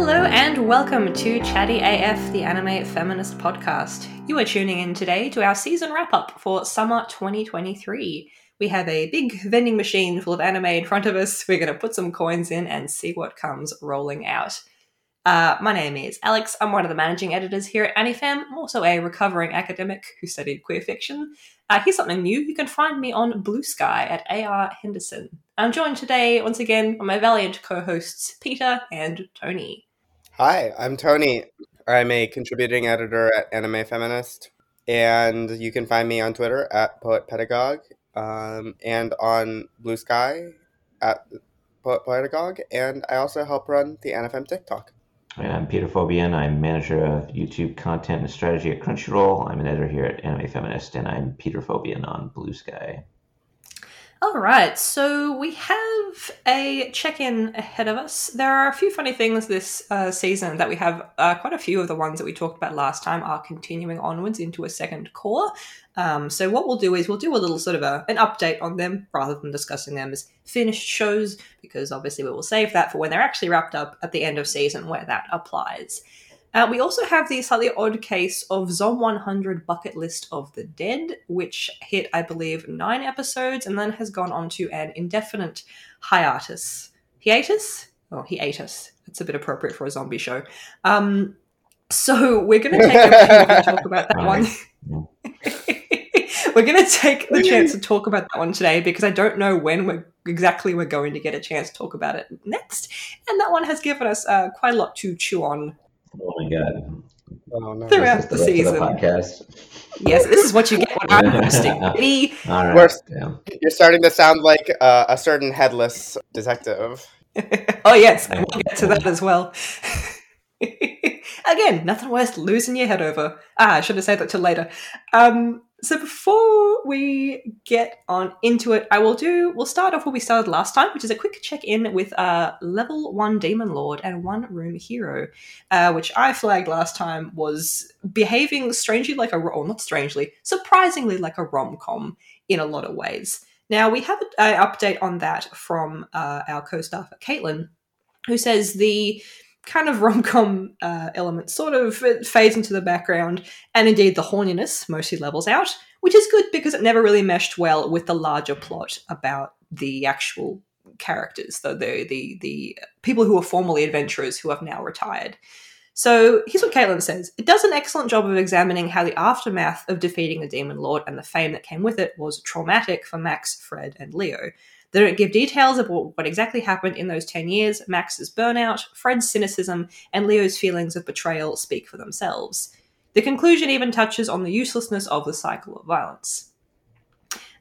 Hello and welcome to Chatty AF, the anime feminist podcast. You are tuning in today to our season wrap up for summer 2023. We have a big vending machine full of anime in front of us. We're going to put some coins in and see what comes rolling out. Uh, my name is Alex. I'm one of the managing editors here at AniFem. I'm also a recovering academic who studied queer fiction. Uh, here's something new. You can find me on Bluesky at AR Henderson. I'm joined today, once again, by my valiant co hosts, Peter and Tony. Hi, I'm Tony. I'm a contributing editor at Anime Feminist, and you can find me on Twitter at Poet Pedagogue um, and on Bluesky at Poet Pedagogue, and I also help run the AniFem TikTok. And I'm Peter Fobian. I'm manager of YouTube content and strategy at Crunchyroll. I'm an editor here at Anime Feminist, and I'm Peter Fobian on Bluesky. All right, so we have a check in ahead of us. There are a few funny things this uh, season that we have. Uh, quite a few of the ones that we talked about last time are continuing onwards into a second cour. Um, so, what we'll do is we'll do a little sort of a, an update on them rather than discussing them as finished shows, because obviously we will save that for when they're actually wrapped up at the end of season where that applies. Uh, we also have the slightly odd case of Zom 100 Bucket List of the Dead, which hit, I believe, nine episodes and then has gone on to an indefinite hiatus. Hiatus? Oh, hiatus. That's a bit appropriate for a zombie show. Um, so we're going to take a to talk about that one. we're going to take the chance to talk about that one today because I don't know when we're exactly we're going to get a chance to talk about it next. And that one has given us uh, quite a lot to chew on Oh my god. Oh, no. Throughout the, the season. The podcast. Yes, this is what you get when I'm hosting. Me. All right. We're- yeah. You're starting to sound like uh, a certain headless detective. oh yes, and we'll get to that as well. Again, nothing worse losing your head over. Ah, I should have said that till later. Um, so before we get on into it, I will do. We'll start off where we started last time, which is a quick check in with uh, level one demon lord and one room hero, uh, which I flagged last time was behaving strangely like a, or not strangely, surprisingly like a rom com in a lot of ways. Now we have an update on that from uh, our co-staffer Caitlin, who says the kind of rom-com uh, element sort of fades into the background and indeed the horniness mostly levels out which is good because it never really meshed well with the larger plot about the actual characters the the the, the people who were formerly adventurers who have now retired so here's what Caitlin says. It does an excellent job of examining how the aftermath of defeating the Demon Lord and the fame that came with it was traumatic for Max, Fred, and Leo. They don't give details about what exactly happened in those 10 years. Max's burnout, Fred's cynicism, and Leo's feelings of betrayal speak for themselves. The conclusion even touches on the uselessness of the cycle of violence.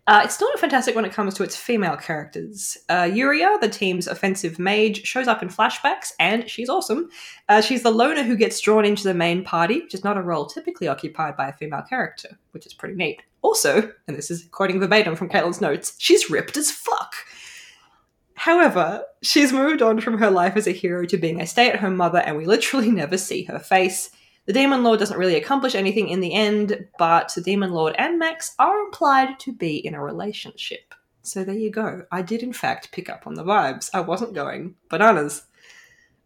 Uh, it's still not fantastic when it comes to its female characters. Uh, Yuria, the team's offensive mage, shows up in flashbacks, and she's awesome. Uh, she's the loner who gets drawn into the main party, which is not a role typically occupied by a female character, which is pretty neat. Also, and this is quoting verbatim from Caitlin's notes, she's ripped as fuck. However, she's moved on from her life as a hero to being a stay at home mother, and we literally never see her face. The Demon Lord doesn't really accomplish anything in the end, but the Demon Lord and Max are implied to be in a relationship. So there you go. I did, in fact, pick up on the vibes. I wasn't going bananas.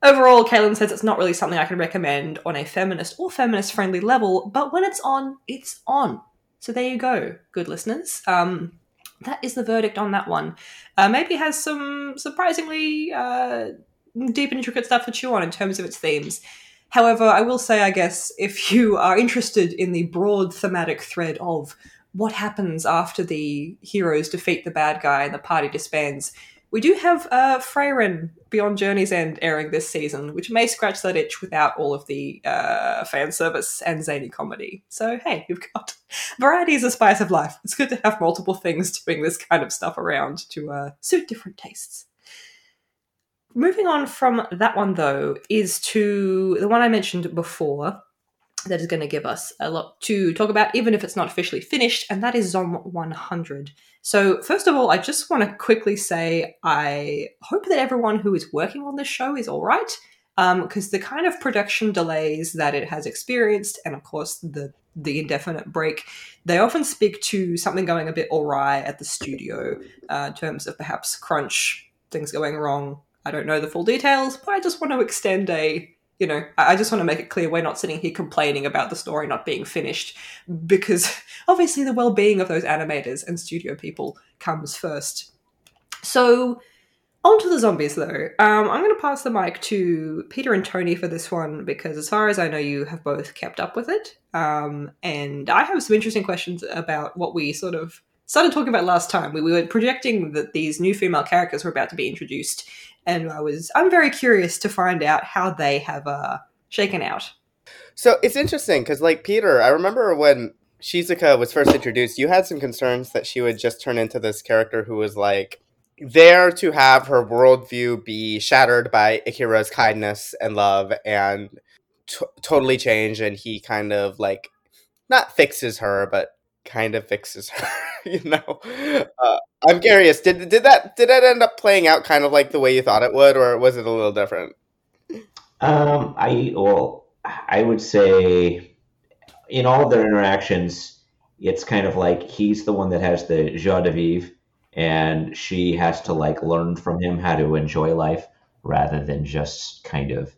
Overall, Caitlin says it's not really something I can recommend on a feminist or feminist friendly level, but when it's on, it's on. So there you go, good listeners. Um, that is the verdict on that one. Uh, maybe has some surprisingly uh, deep and intricate stuff to chew on in terms of its themes. However, I will say, I guess, if you are interested in the broad thematic thread of what happens after the heroes defeat the bad guy and the party disbands, we do have uh, Frieren Beyond Journey's End airing this season, which may scratch that itch without all of the uh, fan service and zany comedy. So, hey, you've got variety is a spice of life. It's good to have multiple things doing this kind of stuff around to uh, suit different tastes. Moving on from that one, though, is to the one I mentioned before that is going to give us a lot to talk about, even if it's not officially finished, and that is Zom 100. So, first of all, I just want to quickly say I hope that everyone who is working on this show is all right, because um, the kind of production delays that it has experienced, and of course the the indefinite break, they often speak to something going a bit awry at the studio uh, in terms of perhaps crunch, things going wrong, I don't know the full details, but I just want to extend a you know, I just want to make it clear we're not sitting here complaining about the story not being finished because obviously the well being of those animators and studio people comes first. So, on to the zombies though. Um, I'm going to pass the mic to Peter and Tony for this one because, as far as I know, you have both kept up with it. Um, and I have some interesting questions about what we sort of started talking about last time. We, we were projecting that these new female characters were about to be introduced, and I was I'm very curious to find out how they have uh, shaken out. So it's interesting because, like Peter, I remember when Shizuka was first introduced, you had some concerns that she would just turn into this character who was like there to have her worldview be shattered by Ichiro's kindness and love and t- totally change, and he kind of like not fixes her, but kind of fixes her. you know, uh, I'm curious. Did did that did that end up playing out kind of like the way you thought it would, or was it a little different? Um, I well, I would say in all of their interactions, it's kind of like he's the one that has the joie de vivre, and she has to like learn from him how to enjoy life rather than just kind of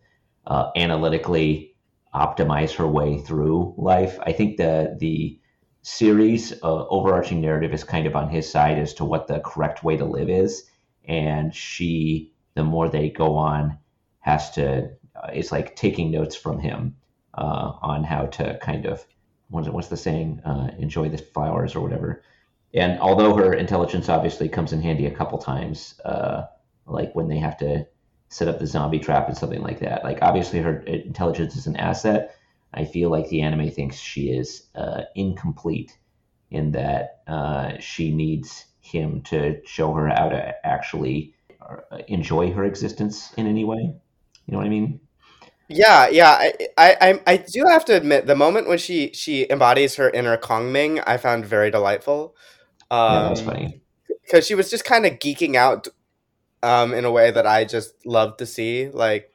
uh, analytically optimize her way through life. I think the the series uh, overarching narrative is kind of on his side as to what the correct way to live is, and she, the more they go on, has to. Uh, it's like taking notes from him uh, on how to kind of what's, what's the saying? Uh, enjoy the flowers or whatever. And although her intelligence obviously comes in handy a couple times, uh, like when they have to set up the zombie trap and something like that. Like obviously her intelligence is an asset. I feel like the anime thinks she is uh, incomplete in that uh, she needs him to show her how to actually uh, enjoy her existence in any way. You know what I mean? Yeah, yeah. I, I, I do have to admit, the moment when she she embodies her inner Kongming, I found very delightful. Um, yeah, that's funny because she was just kind of geeking out um, in a way that I just love to see. Like,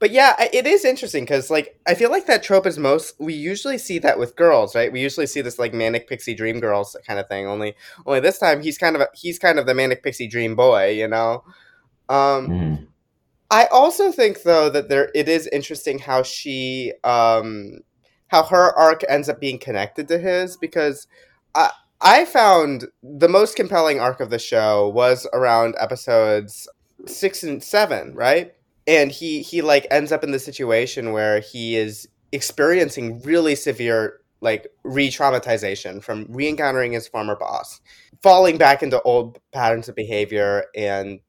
but yeah, it is interesting because like I feel like that trope is most we usually see that with girls, right? We usually see this like manic pixie dream girls kind of thing. Only only this time he's kind of a, he's kind of the manic pixie dream boy, you know. Um, mm. I also think though that there it is interesting how she um, how her arc ends up being connected to his because I I found the most compelling arc of the show was around episodes six and seven, right? And he he like ends up in the situation where he is experiencing really severe like re-traumatization from re-encountering his former boss, falling back into old patterns of behavior and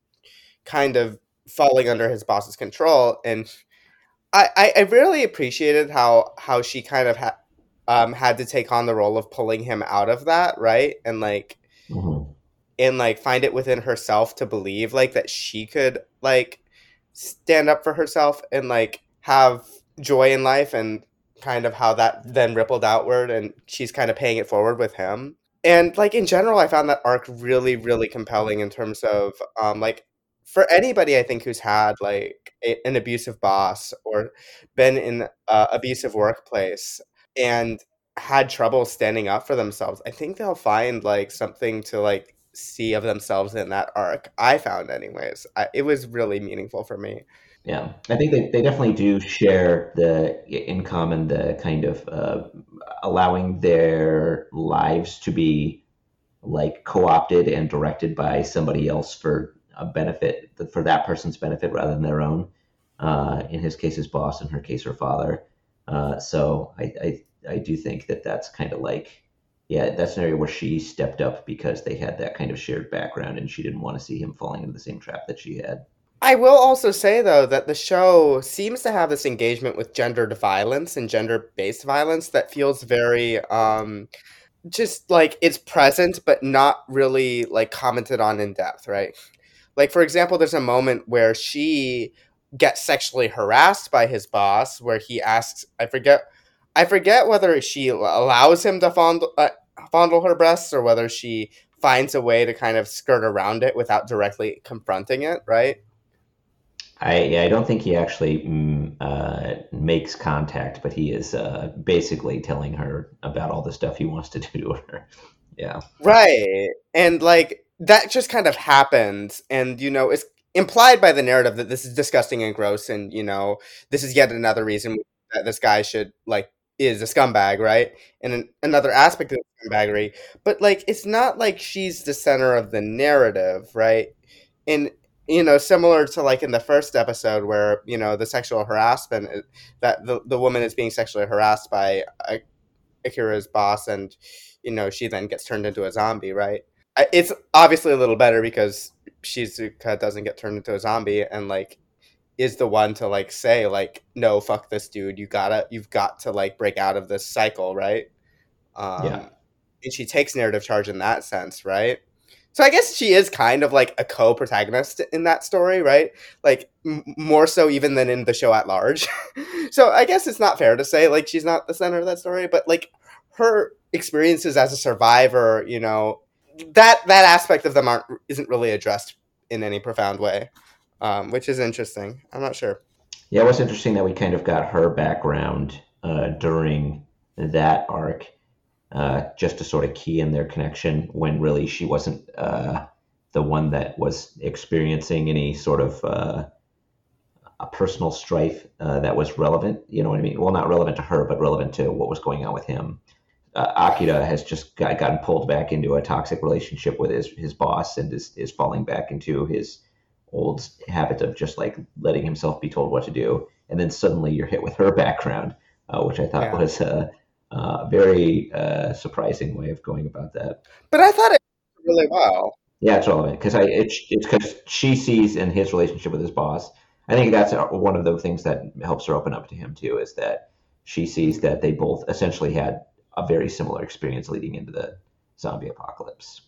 kind of falling under his boss's control. And I, I, I really appreciated how how she kind of had um, had to take on the role of pulling him out of that, right? And like, mm-hmm. and like find it within herself to believe like that she could like stand up for herself and like have joy in life and kind of how that then rippled outward and she's kind of paying it forward with him. And like in general i found that arc really really compelling in terms of um like for anybody i think who's had like a, an abusive boss or been in a abusive workplace and had trouble standing up for themselves, I think they'll find like something to like see of themselves in that arc. I found, anyways. I, it was really meaningful for me. Yeah, I think they, they definitely do share the in common the kind of uh, allowing their lives to be like co-opted and directed by somebody else for a benefit for that person's benefit rather than their own. Uh, in his case, his boss. In her case, her father. Uh, so I, I, I do think that that's kind of like yeah that's an area where she stepped up because they had that kind of shared background and she didn't want to see him falling into the same trap that she had. I will also say though that the show seems to have this engagement with gendered violence and gender-based violence that feels very um just like it's present but not really like commented on in depth, right? Like for example, there's a moment where she gets sexually harassed by his boss where he asks i forget i forget whether she allows him to fondle, uh, fondle her breasts or whether she finds a way to kind of skirt around it without directly confronting it right I yeah, I don't think he actually mm, uh, makes contact, but he is uh, basically telling her about all the stuff he wants to do to her. Yeah. Right. And like that just kind of happens and you know it's implied by the narrative that this is disgusting and gross, and you know, this is yet another reason that this guy should like is a scumbag, right? And an, another aspect of scumbaggery, but like it's not like she's the center of the narrative, right? And you know, similar to like in the first episode where you know the sexual harassment uh, that the the woman is being sexually harassed by Akira's boss, and you know she then gets turned into a zombie, right? It's obviously a little better because Shizuka doesn't get turned into a zombie, and like is the one to like say like no fuck this dude. You gotta you've got to like break out of this cycle right? Um yeah. and she takes narrative charge in that sense right? So i guess she is kind of like a co-protagonist in that story right? Like m- more so even than in the show at large. So i guess it's not fair to say like she's not the center of that story but like her experiences as a survivor you know that that aspect of them aren't isn't really addressed in any profound way um, which is interesting. I'm not sure. Yeah, it was interesting that we kind of got her background uh, during that arc, uh, just to sort of key in their connection when really she wasn't uh, the one that was experiencing any sort of uh, a personal strife uh, that was relevant. You know what I mean? Well, not relevant to her, but relevant to what was going on with him. Uh, Akira has just got, gotten pulled back into a toxic relationship with his, his boss and is, is falling back into his old habit of just like letting himself be told what to do, and then suddenly you're hit with her background, uh, which I thought yeah. was a, a very uh, surprising way of going about that. But I thought it really well. Yeah, it's relevant because I it, it's because she sees in his relationship with his boss. I think that's one of the things that helps her open up to him too. Is that she sees that they both essentially had a very similar experience leading into the zombie apocalypse.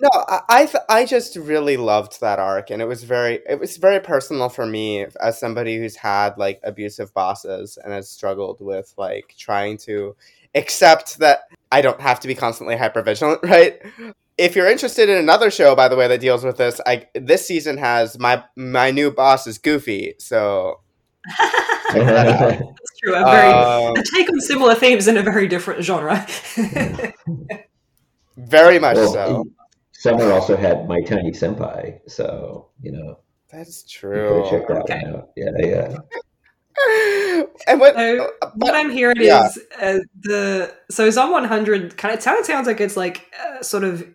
No, I I, I just really loved that arc, and it was very it was very personal for me as somebody who's had like abusive bosses and has struggled with like trying to accept that I don't have to be constantly hyper vigilant, right? If you're interested in another show, by the way, that deals with this, I this season has my my new boss is Goofy, so That's true. A very um, a take on similar themes in a very different genre. very much well, so. Summer also had My Tiny Senpai, so you know. That's true. Check that okay. out. Yeah, yeah. and what, so, uh, what I'm hearing yeah. is uh, the so Zom 100 kind of sounds sounds like it's like uh, sort of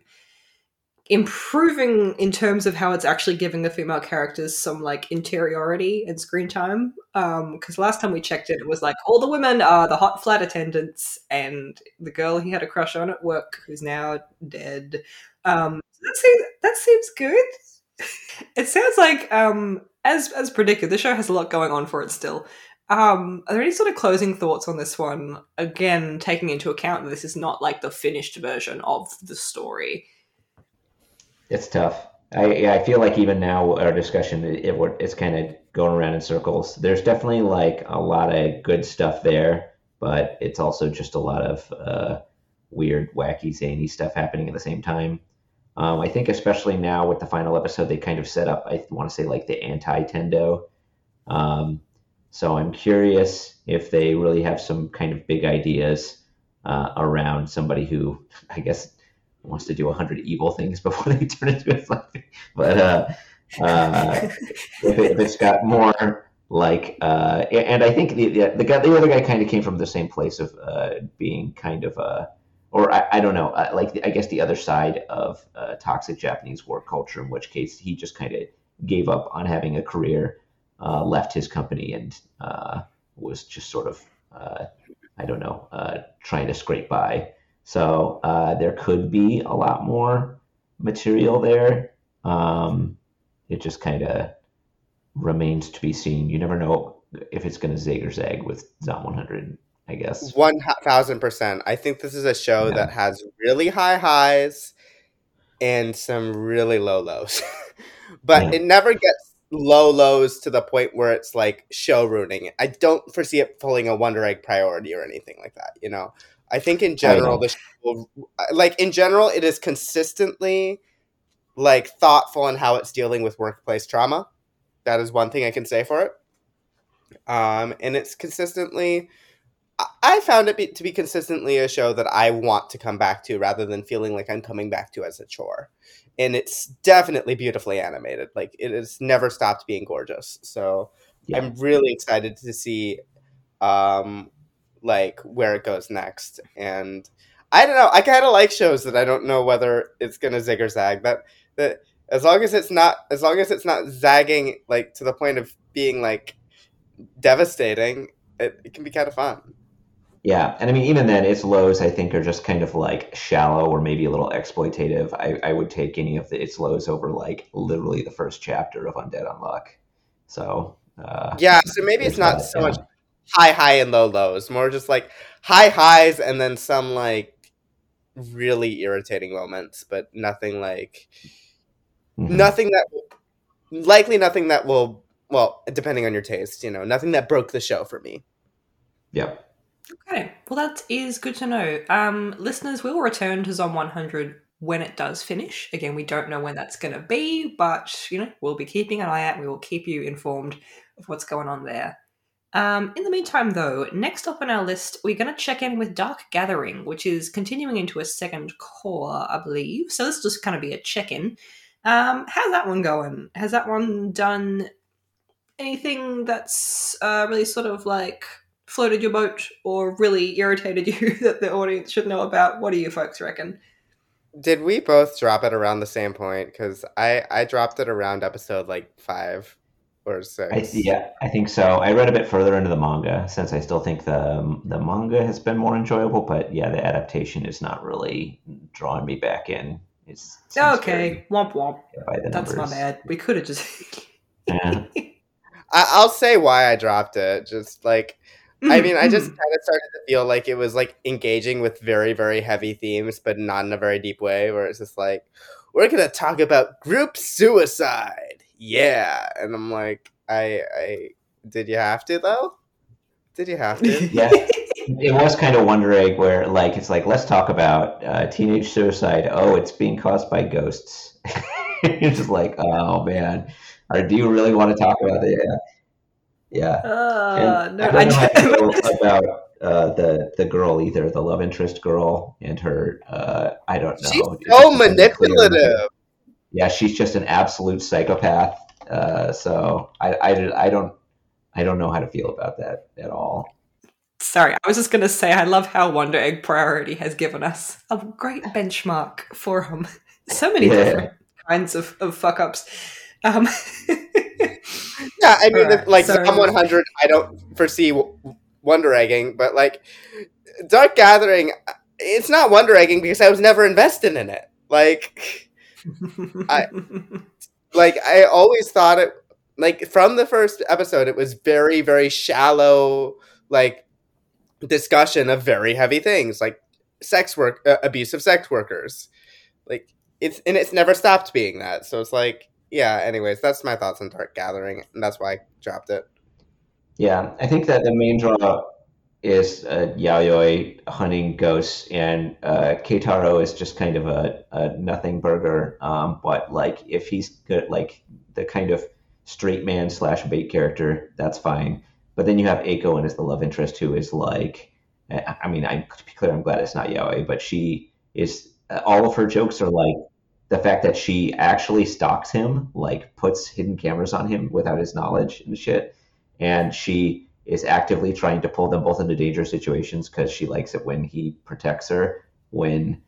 improving in terms of how it's actually giving the female characters some like interiority and screen time. Because um, last time we checked it, it was like all the women are the hot flat attendants and the girl he had a crush on at work who's now dead. Um, that seems that seems good. it sounds like um, as as predicted, the show has a lot going on for it still. Um, are there any sort of closing thoughts on this one? Again, taking into account that this is not like the finished version of the story. It's tough. I I feel like even now our discussion it, it it's kind of going around in circles. There's definitely like a lot of good stuff there, but it's also just a lot of uh, weird, wacky, zany stuff happening at the same time. Um, I think especially now with the final episode, they kind of set up. I want to say like the anti Tendo. Um, so I'm curious if they really have some kind of big ideas uh, around somebody who I guess wants to do a hundred evil things before they turn into a zombie. But uh, uh, if, it, has got more like, uh, and I think the, the, the guy, the other guy, kind of came from the same place of uh, being kind of a or I, I don't know, uh, like the, I guess the other side of uh, toxic Japanese work culture, in which case he just kind of gave up on having a career, uh, left his company, and uh, was just sort of, uh, I don't know, uh, trying to scrape by. So there could be a lot more material there. Um, it just kind of remains to be seen. You never know if it's going to zig or zag with Zom 100 I guess. One thousand percent. I think this is a show yeah. that has really high highs and some really low lows, but yeah. it never gets low lows to the point where it's like show ruining. I don't foresee it pulling a Wonder Egg priority or anything like that. You know, I think in general, the show, like in general, it is consistently like thoughtful in how it's dealing with workplace trauma. That is one thing I can say for it. Um, and it's consistently I- found it be, to be consistently a show that I want to come back to rather than feeling like I'm coming back to as a chore. And it's definitely beautifully animated. Like it has never stopped being gorgeous. So Yeah. I'm really excited to see um like where it goes next. And I don't know, I kind of like shows that I don't know whether it's going to zig or zag. That that as long as it's not as long as it's not zagging like to the point of being like devastating, it, it can be kind of fun. Yeah, and I mean, even then, its lows I think are just kind of like shallow or maybe a little exploitative. I, I would take any of the, its lows over like literally the first chapter of Undead Unluck. So uh, Yeah, so maybe it's not that, so yeah. much high high and low lows, more just like high highs and then some like really irritating moments, but nothing like mhm. nothing that likely nothing that will well, depending on your taste, you know, nothing that broke the show for me. Yep. Okay, well that is good to know. Um, listeners, we will return to Zom 100 when it does finish. Again, we don't know when that's going to be, but you know we'll be keeping an eye out. We will keep you informed of what's going on there. Um, in the meantime, though, next up on our list, we're going to check in with Dark Gathering, which is continuing into a second cour, I believe. So this just kind of be a check-in. Um, how's that one going? Has that one done anything that's uh, really sort of like floated your boat or really irritated you that the audience should know about? What do you folks reckon? Did we both drop it around the same point? Because I I dropped it around episode like five or six. I, yeah, I think so. I read a bit further into the manga since I still think the the manga has been more enjoyable, but yeah, the adaptation is not really drawing me back in. It's seems Okay, womp womp. very by the That's my bad. We could have just. Yeah. I, I'll say why I dropped it. Just like I mean, I just kind of started to feel like it was like engaging with very, very heavy themes, but not in a very deep way. Where it's just like, we're gonna talk about group suicide, yeah, and I'm like, I, I, did you have to though? Did you have to? Yeah. It was kind of wondering where, like, it's like, let's talk about uh, teenage suicide. Oh, it's being caused by ghosts. You're just like, oh man, or do you really want to talk about it? Yeah, yeah. Uh, And no, I I don't know how feel about uh, the the girl either, the love interest girl and her. Uh, I don't know. She's so manipulative. Yeah, she's just an absolute psychopath. Uh, so I, I, I don't I don't know how to feel about that at all. Sorry, I was just going to say I love how Wonder Egg Priority has given us a great benchmark for um, so many Yeah. different kinds of, of fuck ups. Um, Yeah, I mean, Alright, like so- Zom 100, I don't foresee wonder egging, but like Dark Gathering, it's not wonder egging because I was never invested in it. Like, I- like I always thought it like from the first episode it was very very shallow like discussion of very heavy things like sex work uh, abusive sex workers like it's and it's never stopped being that so it's like yeah anyways that's my thoughts on dark gathering and that's why i dropped it Yeah, I think that the main draw is uh, Yayoi hunting ghosts, and uh, Keitaro is just kind of a, a nothing burger. Um, but like, if he's good, like the kind of straight man slash bait character, that's fine. But then you have Eiko and as the love interest, who is like, I I mean, I'm to be clear, I'm glad it's not Yayoi, but she is. uh, All of her jokes are like the fact that she actually stalks him, like puts hidden cameras on him without his knowledge and shit and she is actively trying to pull them both into dangerous situations because she likes it when he protects her when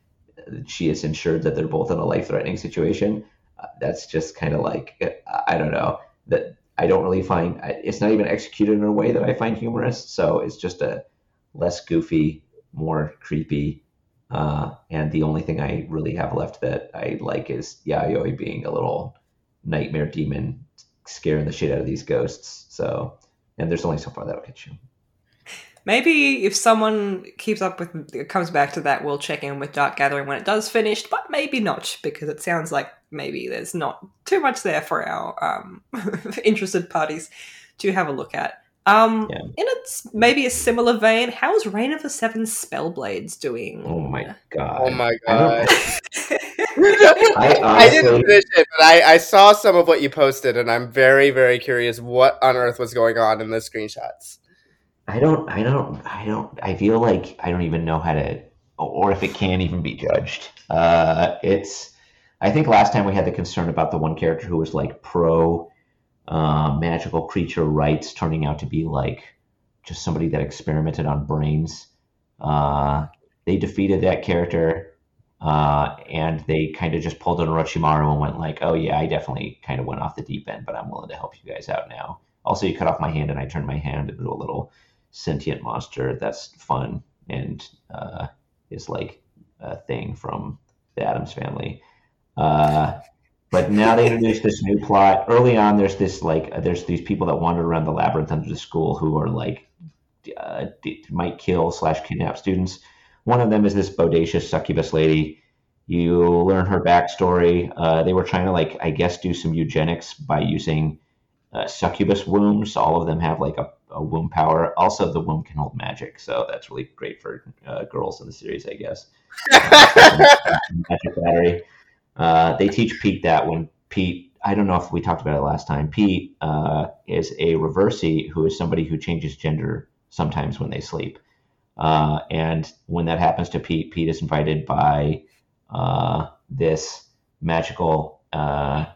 she is ensured that they're both in a life-threatening situation. Uh, that's just kind of like uh, i don't know that i don't really find it's not even executed in a way that i find humorous so it's just a less goofy more creepy uh, and the only thing i really have left that i like is yayoi being a little nightmare demon scaring the shit out of these ghosts so and there's only so far that'll get you. Maybe if someone keeps up with comes back to that, we'll check in with Dark Gathering when it does finish, but maybe not because it sounds like maybe there's not too much there for our um, interested parties to have a look at. Um, Yeah. In its maybe a similar vein, how's Reign of the Seven Spellblades doing? Oh my god! oh my god don't- I, I didn't honestly- finish it, but I, I saw some of what you posted, and I'm very, very curious what on earth was going on in the screenshots. I don't, I don't, I don't. I feel like I don't even know how to, or if it can even be judged. Uh, it's. I think last time we had the concern about the one character who was like pro uh, magical creature rights, turning out to be like just somebody that experimented on brains. Uh, they defeated that character, uh, and they kind of just pulled an Orochimaru and went like, "Oh yeah, I definitely kind of went off the deep end, but I'm willing to help you guys out now." Also, you cut off my hand and I turned my hand into a little sentient monster. That's fun and uh, is like a thing from the Addams family. Uh, but now they introduce this new plot. Early on, there's this like there's these people that wander around the labyrinth under the school who are like uh, might kill slash kidnap students. One of them is this bodacious succubus lady. You learn her backstory. Uh, they were trying to like I guess do some eugenics by using uh, succubus wombs. All of them have like a, a, womb power. Also, the womb can hold magic, so that's really great for uh, girls in the series, I guess. magic battery. Uh, they teach Pete that when Pete, I don't know if we talked about it last time. Pete uh, is a reversi who is somebody who changes gender sometimes when they sleep. Uh, and when that happens to Pete, Pete is invited by uh, this magical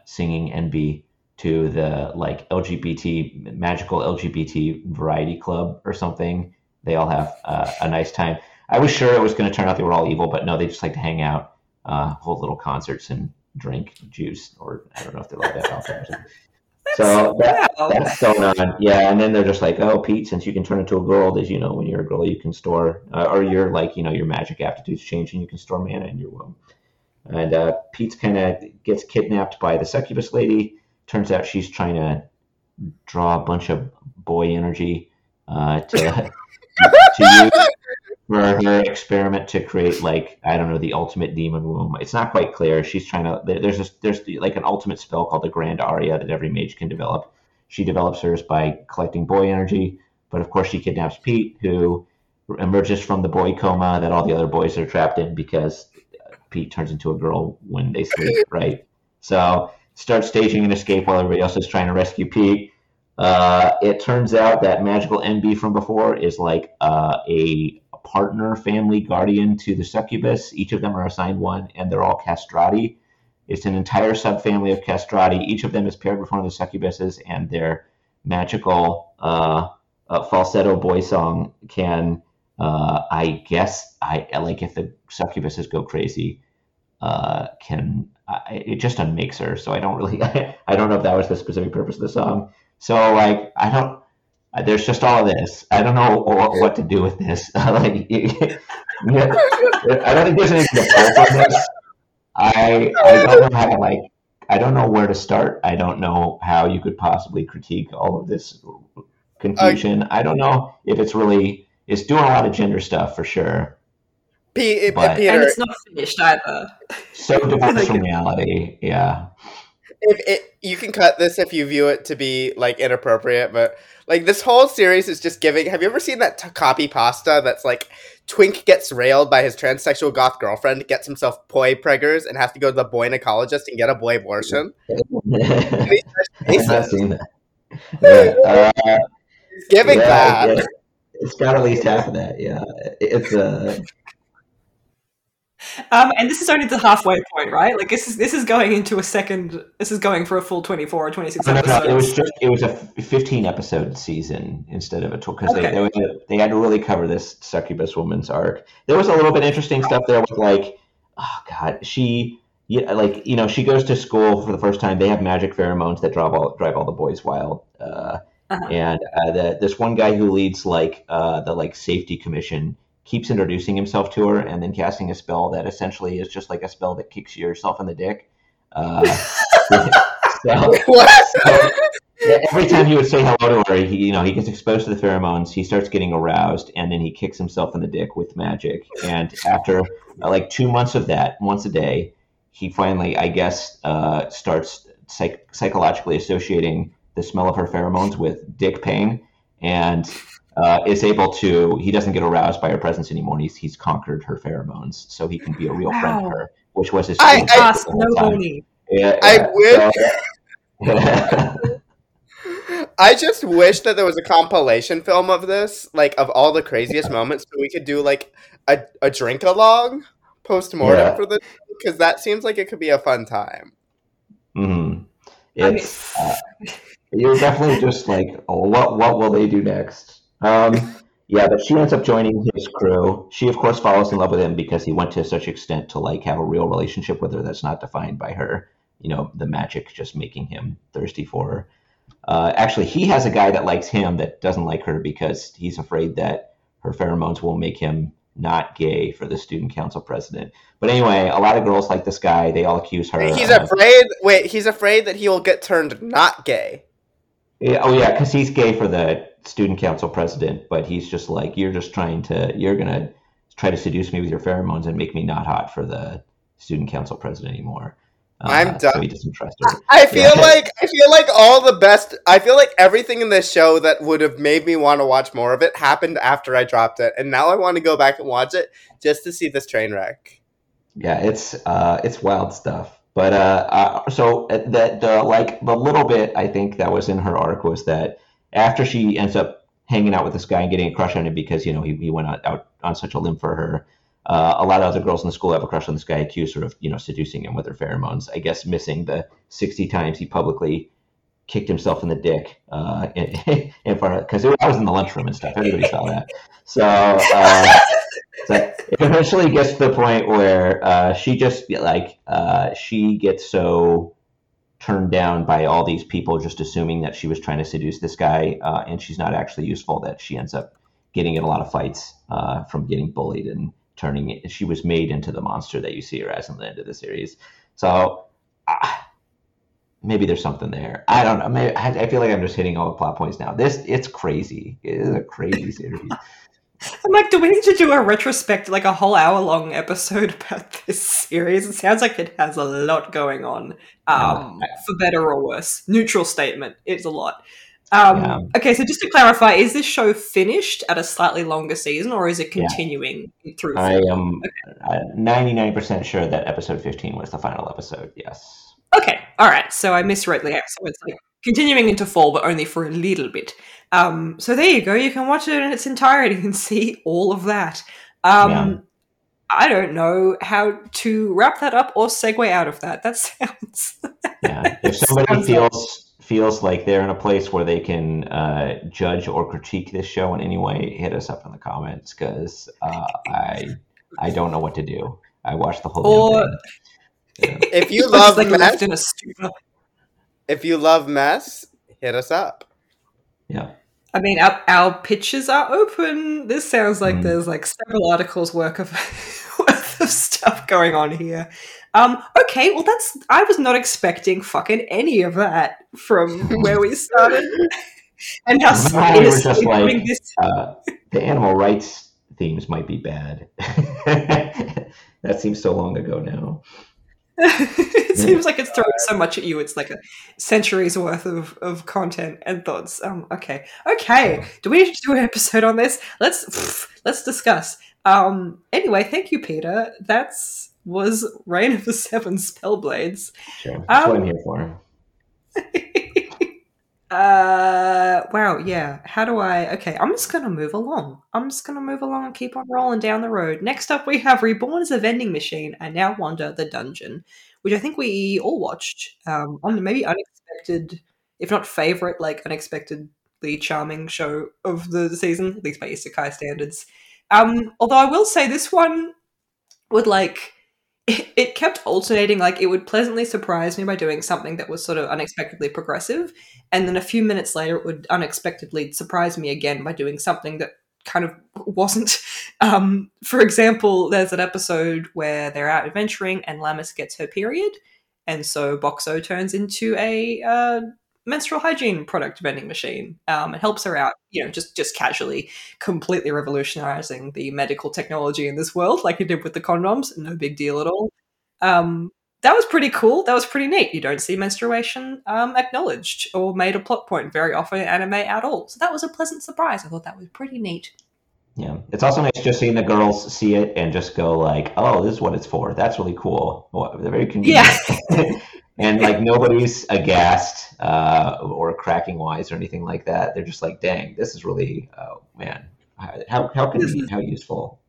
singing NB to the like LGBT magical LGBT variety club or something. They all have uh, a nice time. I was sure it was going to turn out they were all evil, but no, they just like to hang out, uh, hold little concerts, and drink juice, or I don't know if they like that alcohol. so that, that's going on, yeah. And then they're just like, "Oh, Pete, since you can turn into a girl, as you know, when you're a girl, you can store, uh, or you're like, you know, your magic aptitudes change, and you can store mana in your womb." And uh, Pete's kind of gets kidnapped by the succubus lady turns out she's trying to draw a bunch of boy energy uh, to, to use for her experiment to create like I don't know the ultimate demon womb. It's not quite clear. She's trying to. There's a, there's like an ultimate spell called the Grand Aria that every mage can develop. She develops hers by collecting boy energy, but of course she kidnaps Pete, who emerges from the boy coma that all the other boys are trapped in because Pete turns into a girl when they sleep, right? So start staging an escape while everybody else is trying to rescue Pete. Uh, it turns out that magical NB from before is like uh, a partner, family, guardian to the succubus. Each of them are assigned one, and they're all castrati. It's an entire subfamily of castrati. Each of them is paired with one of the succubuses, and their magical uh, uh falsetto boy song can, uh, I guess, I like if the succubuses go crazy, uh, can it just unmakes her. So I don't really, I don't know if that was the specific purpose of the song. So like, I don't. There's just all of this. I don't know what to do with this. like, I don't think there's anything to pull from this. I I don't know how to like. I don't know where to start. I don't know how you could possibly critique all of this confusion. Uh, I don't know if it's really it's doing a lot of gender stuff for sure. P- but, Peter, and it's not finished either. So divorced from reality, yeah. If it, you can cut this if you view it to be like inappropriate, but like this whole series is just giving. Have you ever seen that t- copy pasta that's like Twink gets railed by his transsexual goth girlfriend, gets himself boy preggers, and has to go to the boy gynecologist and get a boy abortion? I've seen that. Yeah, uh, giving yeah, that. It's got at least half of that. Yeah, it's uh, um, and this is only the halfway point, right? Like this is this is going into a second. This is going for a full twenty four or twenty six episodes. No, it was just it was a fifteen episode season instead of a twelve because okay. they they, they had to really cover this succubus woman's arc. There was a little bit interesting stuff there with like, oh god, she yeah, like you know she goes to school for the first time. They have magic pheromones that drive all drive all the boys wild. Uh, uh-huh. And uh, the, this one guy who leads like uh, the like safety commission keeps introducing himself to her and then casting a spell that essentially is just like a spell that kicks yourself in the dick. Uh, so, so, every time he would say hello to her, he, you know, he gets exposed to the pheromones. He starts getting aroused, and then he kicks himself in the dick with magic. And after uh, like two months of that, once a day, he finally, I guess, uh, starts psych- psychologically associating the smell of her pheromones with dick pain, and uh, is able to he doesn't get aroused by her presence anymore. He's he's conquered her pheromones, so he can be a real wow. friend to her, which was his. I, I, no yeah, I wish. So, I just wish that there was a compilation film of this, like of all the craziest moments, so we could do like a, a drink along post mortem Yeah. for this because that seems like it could be a fun time. Mhm. I mean, It's uh, you're definitely just like, oh, what what will they do next? Um, yeah, but she ends up joining his crew. She, of course, falls in love with him because he went to such extent to like have a real relationship with her that's not defined by her, you know, the magic just making him thirsty for her. Uh, actually, he has a guy that likes him that doesn't like her because he's afraid that her pheromones will make him not gay for the student council president. But anyway, a lot of girls like this guy. They all accuse her. He's of- afraid. Wait, he's afraid that he will get turned not gay. Yeah, oh yeah, because he's gay for the student council president, but he's just like, you're just trying to, you're gonna try to seduce me with your pheromones and make me not hot for the student council president anymore. Uh, I'm So done. he doesn't trust her. I feel Yeah. like I feel like all the best. I feel like everything in this show that would have made me want to watch more of it happened after I dropped it, and now I want to go back and watch it just to see this train wreck. Yeah, it's uh, it's wild stuff. But uh, uh, so the the like the little bit I think that was in her arc was that after she ends up hanging out with this guy and getting a crush on him because you know he, he went out, on such a limb for her. Uh, a lot of other girls in the school have a crush on this guy, accuse her of you know seducing him with her pheromones. I guess missing the sixty times he publicly kicked himself in the dick uh, in, in front of because I was in the lunchroom and stuff. Everybody saw that. So. Uh, it eventually gets to the point where uh, she just like uh, she gets so turned down by all these people just assuming that she was trying to seduce this guy uh, and she's not actually useful that she ends up getting in a lot of fights uh, from getting bullied and turning it she was made into the monster that you see her as in the end of the series. So uh, maybe there's something there. I don't know. Maybe, I, I feel like i'm just hitting all the plot points now. This it's crazy. It is a crazy series I'm like, do we need to do a retrospect, like a whole hour long episode about this series? It sounds like it has a lot going on, um, for better or worse. Neutral statement. It's a lot. Um, Yeah. Okay, so just to clarify, is this show finished at a slightly longer season, or is it Yeah. continuing through? I am uh, 99% sure that episode 15 was the final episode. Yes. Okay, all right. So I misread the so it's like continuing into fall, but only for a little bit. Um, so there you go. You can watch it in its entirety and see all of that. Um, Yeah. I don't know how to wrap that up or segue out of that. That sounds. Yeah. If somebody Sounds feels feels like they're in a place where they can uh, judge or critique this show in any way, hit us up in the comments because uh, I I don't know what to do. I watched the whole Or- thing. Yeah. If you love like mess, left in a stupor. if you love mess, hit us up. Yeah. I mean, our, our pitches are open. This sounds like Mm. there's like several articles worth of worth of stuff going on here. Um, okay, well, that's I was not expecting fucking any of that from where we started, and how Well, were just like- this. Uh, the animal rights themes might be bad. that seems so long ago now. it seems like it's throwing so much at you. It's like a centuries worth of, of content and thoughts. Um, okay, okay. Do we need to do an episode on this? Let's let's discuss. Um, anyway, thank you, Peter. That's was Reign of the Seven Spellblades. Sure. That's what I'm Um, here for. uh, wow, yeah. How do I? Okay, I'm just gonna move along. I'm just gonna move along and keep on rolling down the road. Next up, we have Reborn as a Vending Machine and Now Wander the Dungeon, which I think we all watched. Um, on maybe unexpected, if not favorite, like unexpectedly charming show of the season, at least by isekai standards. Um, although I will say this one would like it, it kept alternating like it would pleasantly surprise me by doing something that was sort of unexpectedly progressive and then a few minutes later it would unexpectedly surprise me again by doing something that kind of wasn't. Um, for example there's an episode where they're out adventuring and Lammis gets her period and so Boxxo turns into a uh, menstrual hygiene product vending machine um, and helps her out you know just just casually completely revolutionizing the medical technology in this world like he did with the condoms no big deal at all um, that was pretty cool. That was pretty neat. You don't see menstruation um, acknowledged or made a plot point very often in anime at all. So that was a pleasant surprise. I thought that was pretty neat. Yeah, it's also nice just seeing the girls see it and just go like, "Oh, this is what it's for. That's really cool." Well, they're very convenient. Yeah. and like nobody's aghast uh, or cracking wise or anything like that. They're just like, "Dang, this is really, oh man, how how convenient, how useful."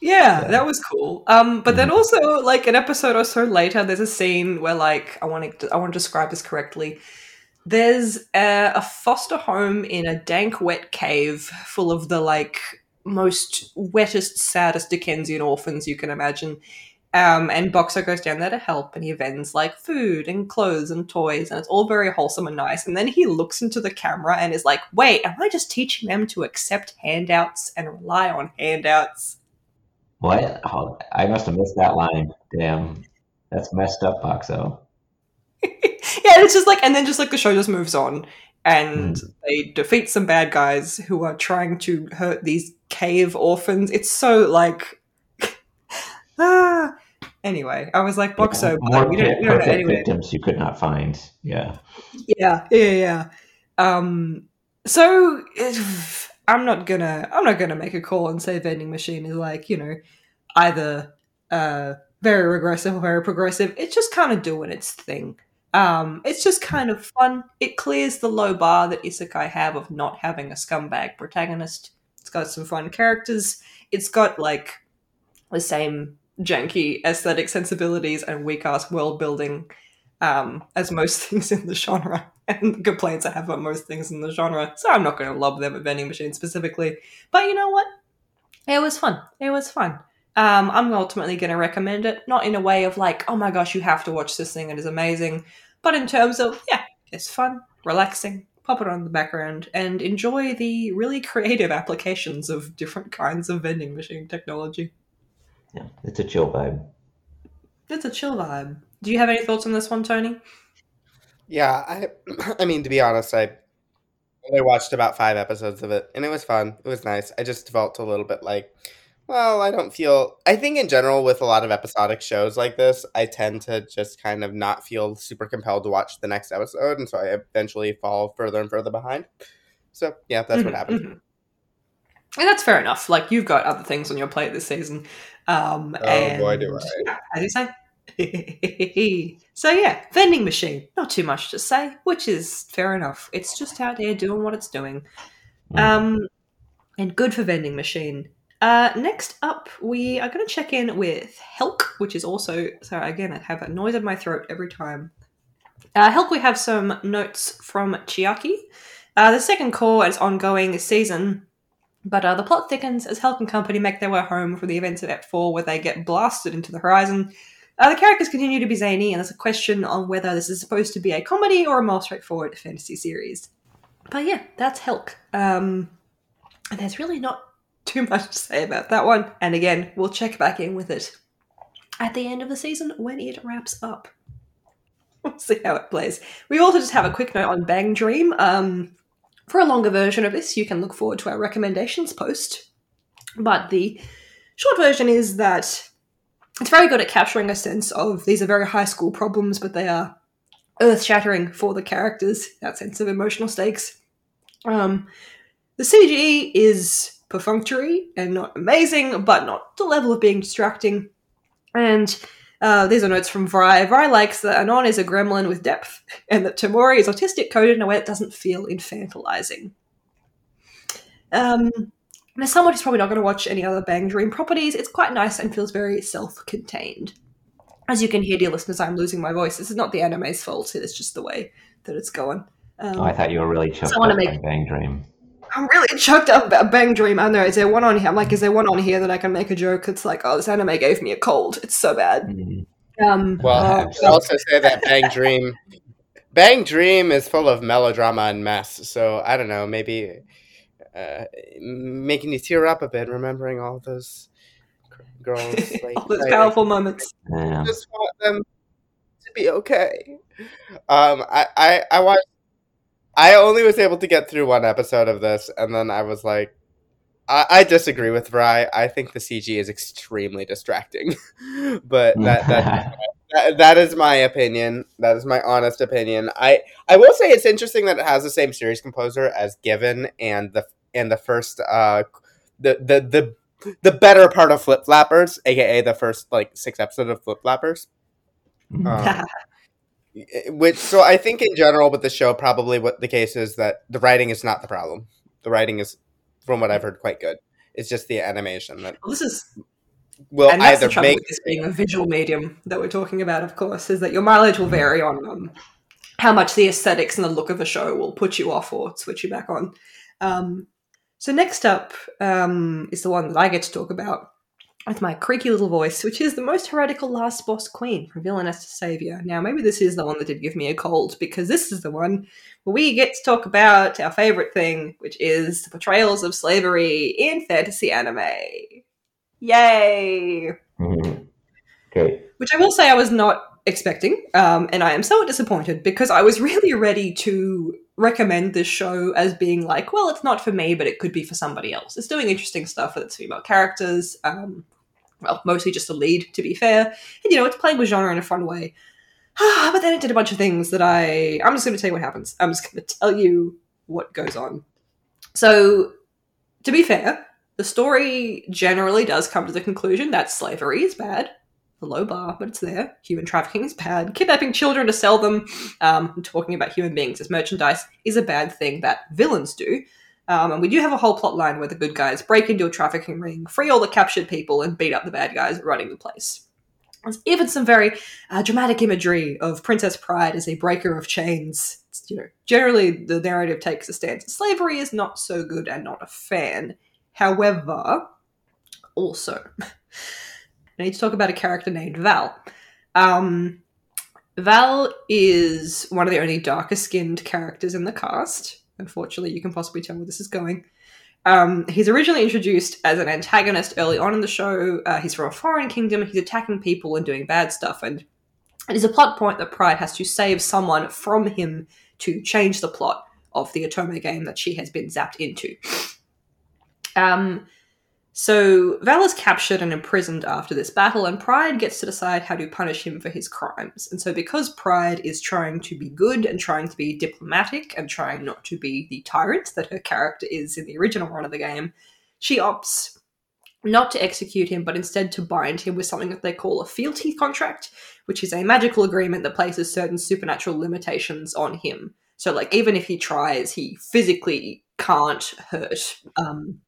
Yeah, Yeah. that was cool. Um, but then Mhm. also, like an episode or so later, there's a scene where, like, I want to, I want to describe this correctly. There's a, a foster home in a dank, wet cave full of the like most wettest, saddest Dickensian orphans you can imagine. Um, and Boxxo goes down there to help, and he vends like food and clothes and toys, and it's all very wholesome and nice. And then he looks into the camera and is like, "Wait, am I just teaching them to accept handouts and rely on handouts?" What? Oh, I must have missed that line. Damn, that's messed up, Boxxo. yeah, and it's just like, and then just like the show just moves on, and they defeat some bad guys who are trying to hurt these cave orphans. It's so like, ah. Anyway, I was like, Boxxo, More we don't, we don't know anyway. victims you could not find. Yeah. Yeah, yeah, yeah. Um, so if- I'm not gonna, I'm not gonna make a call and say vending machine is like, you know, either uh very regressive or very progressive. It's just kind of doing its thing. Um, it's just kind of fun. It clears the low bar that Isekai have of not having a scumbag protagonist. It's got some fun characters. It's got like the same janky aesthetic sensibilities and weak ass world building um, as most things in the genre and the complaints I have about most things in the genre. So I'm not going to lob them at vending machines specifically. But you know what? It was fun. It was fun. Um, I'm ultimately going to recommend it, not in a way of like, oh my gosh, you have to watch this thing, it is amazing, but in terms of, yeah, it's fun, relaxing, pop it on the background, and enjoy the really creative applications of different kinds of vending machine technology. Yeah. It's a chill vibe. It's a chill vibe. Do you have any thoughts on this one, Tony? Yeah, I I mean to be honest, I only watched about five episodes of it, and it was fun. It was nice. I just felt a little bit like, well, I don't feel. I think in general with a lot of episodic shows like this, I tend to just kind of not feel super compelled to watch the next episode, and so I eventually fall further and further behind. So yeah, that's what Mhm, happened. mhm. And that's fair enough. Like you've got other things on your plate this season. Um, Oh, and, boy, do I. As you say. so yeah, vending machine. Not too much to say, which is fair enough. It's just out there doing what it's doing. Mm. Um, and good for vending machine. Uh, next up, we are going to check in with Helck, which is also sorry again. I have a noise in my throat every time. Uh, Helck, we have some notes from Chiaki. Uh, the second cour is ongoing this season, but uh, the plot thickens as Helck and company make their way home from the events of Ep 4 where they get blasted into the horizon. Uh, the characters continue to be zany, and there's a question on whether this is supposed to be a comedy or a more straightforward fantasy series. But yeah, that's Helck. Um, and there's really not too much to say about that one. And again, we'll check back in with it at the end of the season when it wraps up. We'll see how it plays. We also just have a quick note on Bang Dream. Um, for a longer version of this, you can look forward to our recommendations post. But the short version is that it's very good at capturing a sense of these are very high school problems, but they are earth shattering for the characters, that sense of emotional stakes. Um, the CG is perfunctory and not amazing, but not to the level of being distracting. And uh, these are notes from Vrai. Vrai likes that Anon is a gremlin with depth, and that Tomori is autistic coded in a way that doesn't feel infantilizing. Um, and as someone who's probably not going to watch any other Bang Dream properties, it's quite nice and feels very self contained. As you can hear, dear listeners, I'm losing my voice. This is not the anime's fault, it's just the way that it's going. Um, Oh, I thought you were really choked I wanna make- by Bang Dream. I'm really choked up about Bang Dream. I know. Is there one on here? I'm like, is there one on here that I can make a joke? It's like, oh, this anime gave me a cold. It's so bad. Mm. Um, Well, uh, I should also say that Bang Dream, Bang Dream is full of melodrama and mess. So I don't know, maybe uh, making you tear up a bit, remembering all those girls. Like, all those I- powerful moments. I just want them to be okay. Um, I, I, I watched. I only was able to get through one episode of this, and then I was like, I, I disagree with Vrai. I think the CG is extremely distracting, but that that that, that is my opinion. That is my honest opinion. I I will say it's interesting that it has the same series composer as Given and the and the first uh the the the the better part of Flip Flappers, aka the first like six episodes of Flip Flappers. Um, which so I think in general with the show, probably what the case is that the writing is not the problem. The writing is, from what I've heard, quite good. It's just the animation that Well, this is will and that's either the trouble make with this being a visual medium that we're talking about, of course, is that your mileage will vary on um, how much the aesthetics and the look of a show will put you off or switch you back on. Um, so next up um, is the one that I get to talk about with my creaky little voice, which is the most heretical last boss queen from villainess to savior. Now, maybe this is the one that did give me a cold because this is the one where we get to talk about our favorite thing, which is the portrayals of slavery in fantasy anime. Yay! Mhm. Great. which I will say I was not expecting, um, and I am somewhat disappointed because I was really ready to recommend this show as being like, well, it's not for me, but it could be for somebody else. It's doing interesting stuff with its female characters. Um, well, mostly just a lead, to be fair, and you know, it's playing with genre in a fun way. but then it did a bunch of things that I. I'm just going to tell you what happens. I'm just going to tell you what goes on. So, to be fair, the story generally does come to the conclusion that slavery is bad. A low bar, but it's there. Human trafficking is bad. Kidnapping children to sell them, um, talking about human beings as merchandise, is a bad thing that villains do. Um, and we do have a whole plot line where the good guys break into a trafficking ring, free all the captured people, and beat up the bad guys running the place. There's even some very uh, dramatic imagery of Princess Pride as a breaker of chains. It's, you know, generally the narrative takes a stance. Slavery is not so good and not a fan. However, also, I need to talk about a character named Val. Um, Val is one of the only darker skinned characters in the cast. Unfortunately, you can possibly tell where this is going. Um, he's originally introduced as an antagonist early on in the show. Uh, he's from a foreign kingdom. He's attacking people and doing bad stuff. And it is a plot point that Pride has to save someone from him to change the plot of the Otome game that she has been zapped into. Um, so Val is captured and imprisoned after this battle, and Pride gets to decide how to punish him for his crimes. And so, because Pride is trying to be good and trying to be diplomatic and trying not to be the tyrant that her character is in the original run of the game, she opts not to execute him, but instead to bind him with something that they call a fealty contract, which is a magical agreement that places certain supernatural limitations on him. So, like, even if he tries, he physically can't hurt um,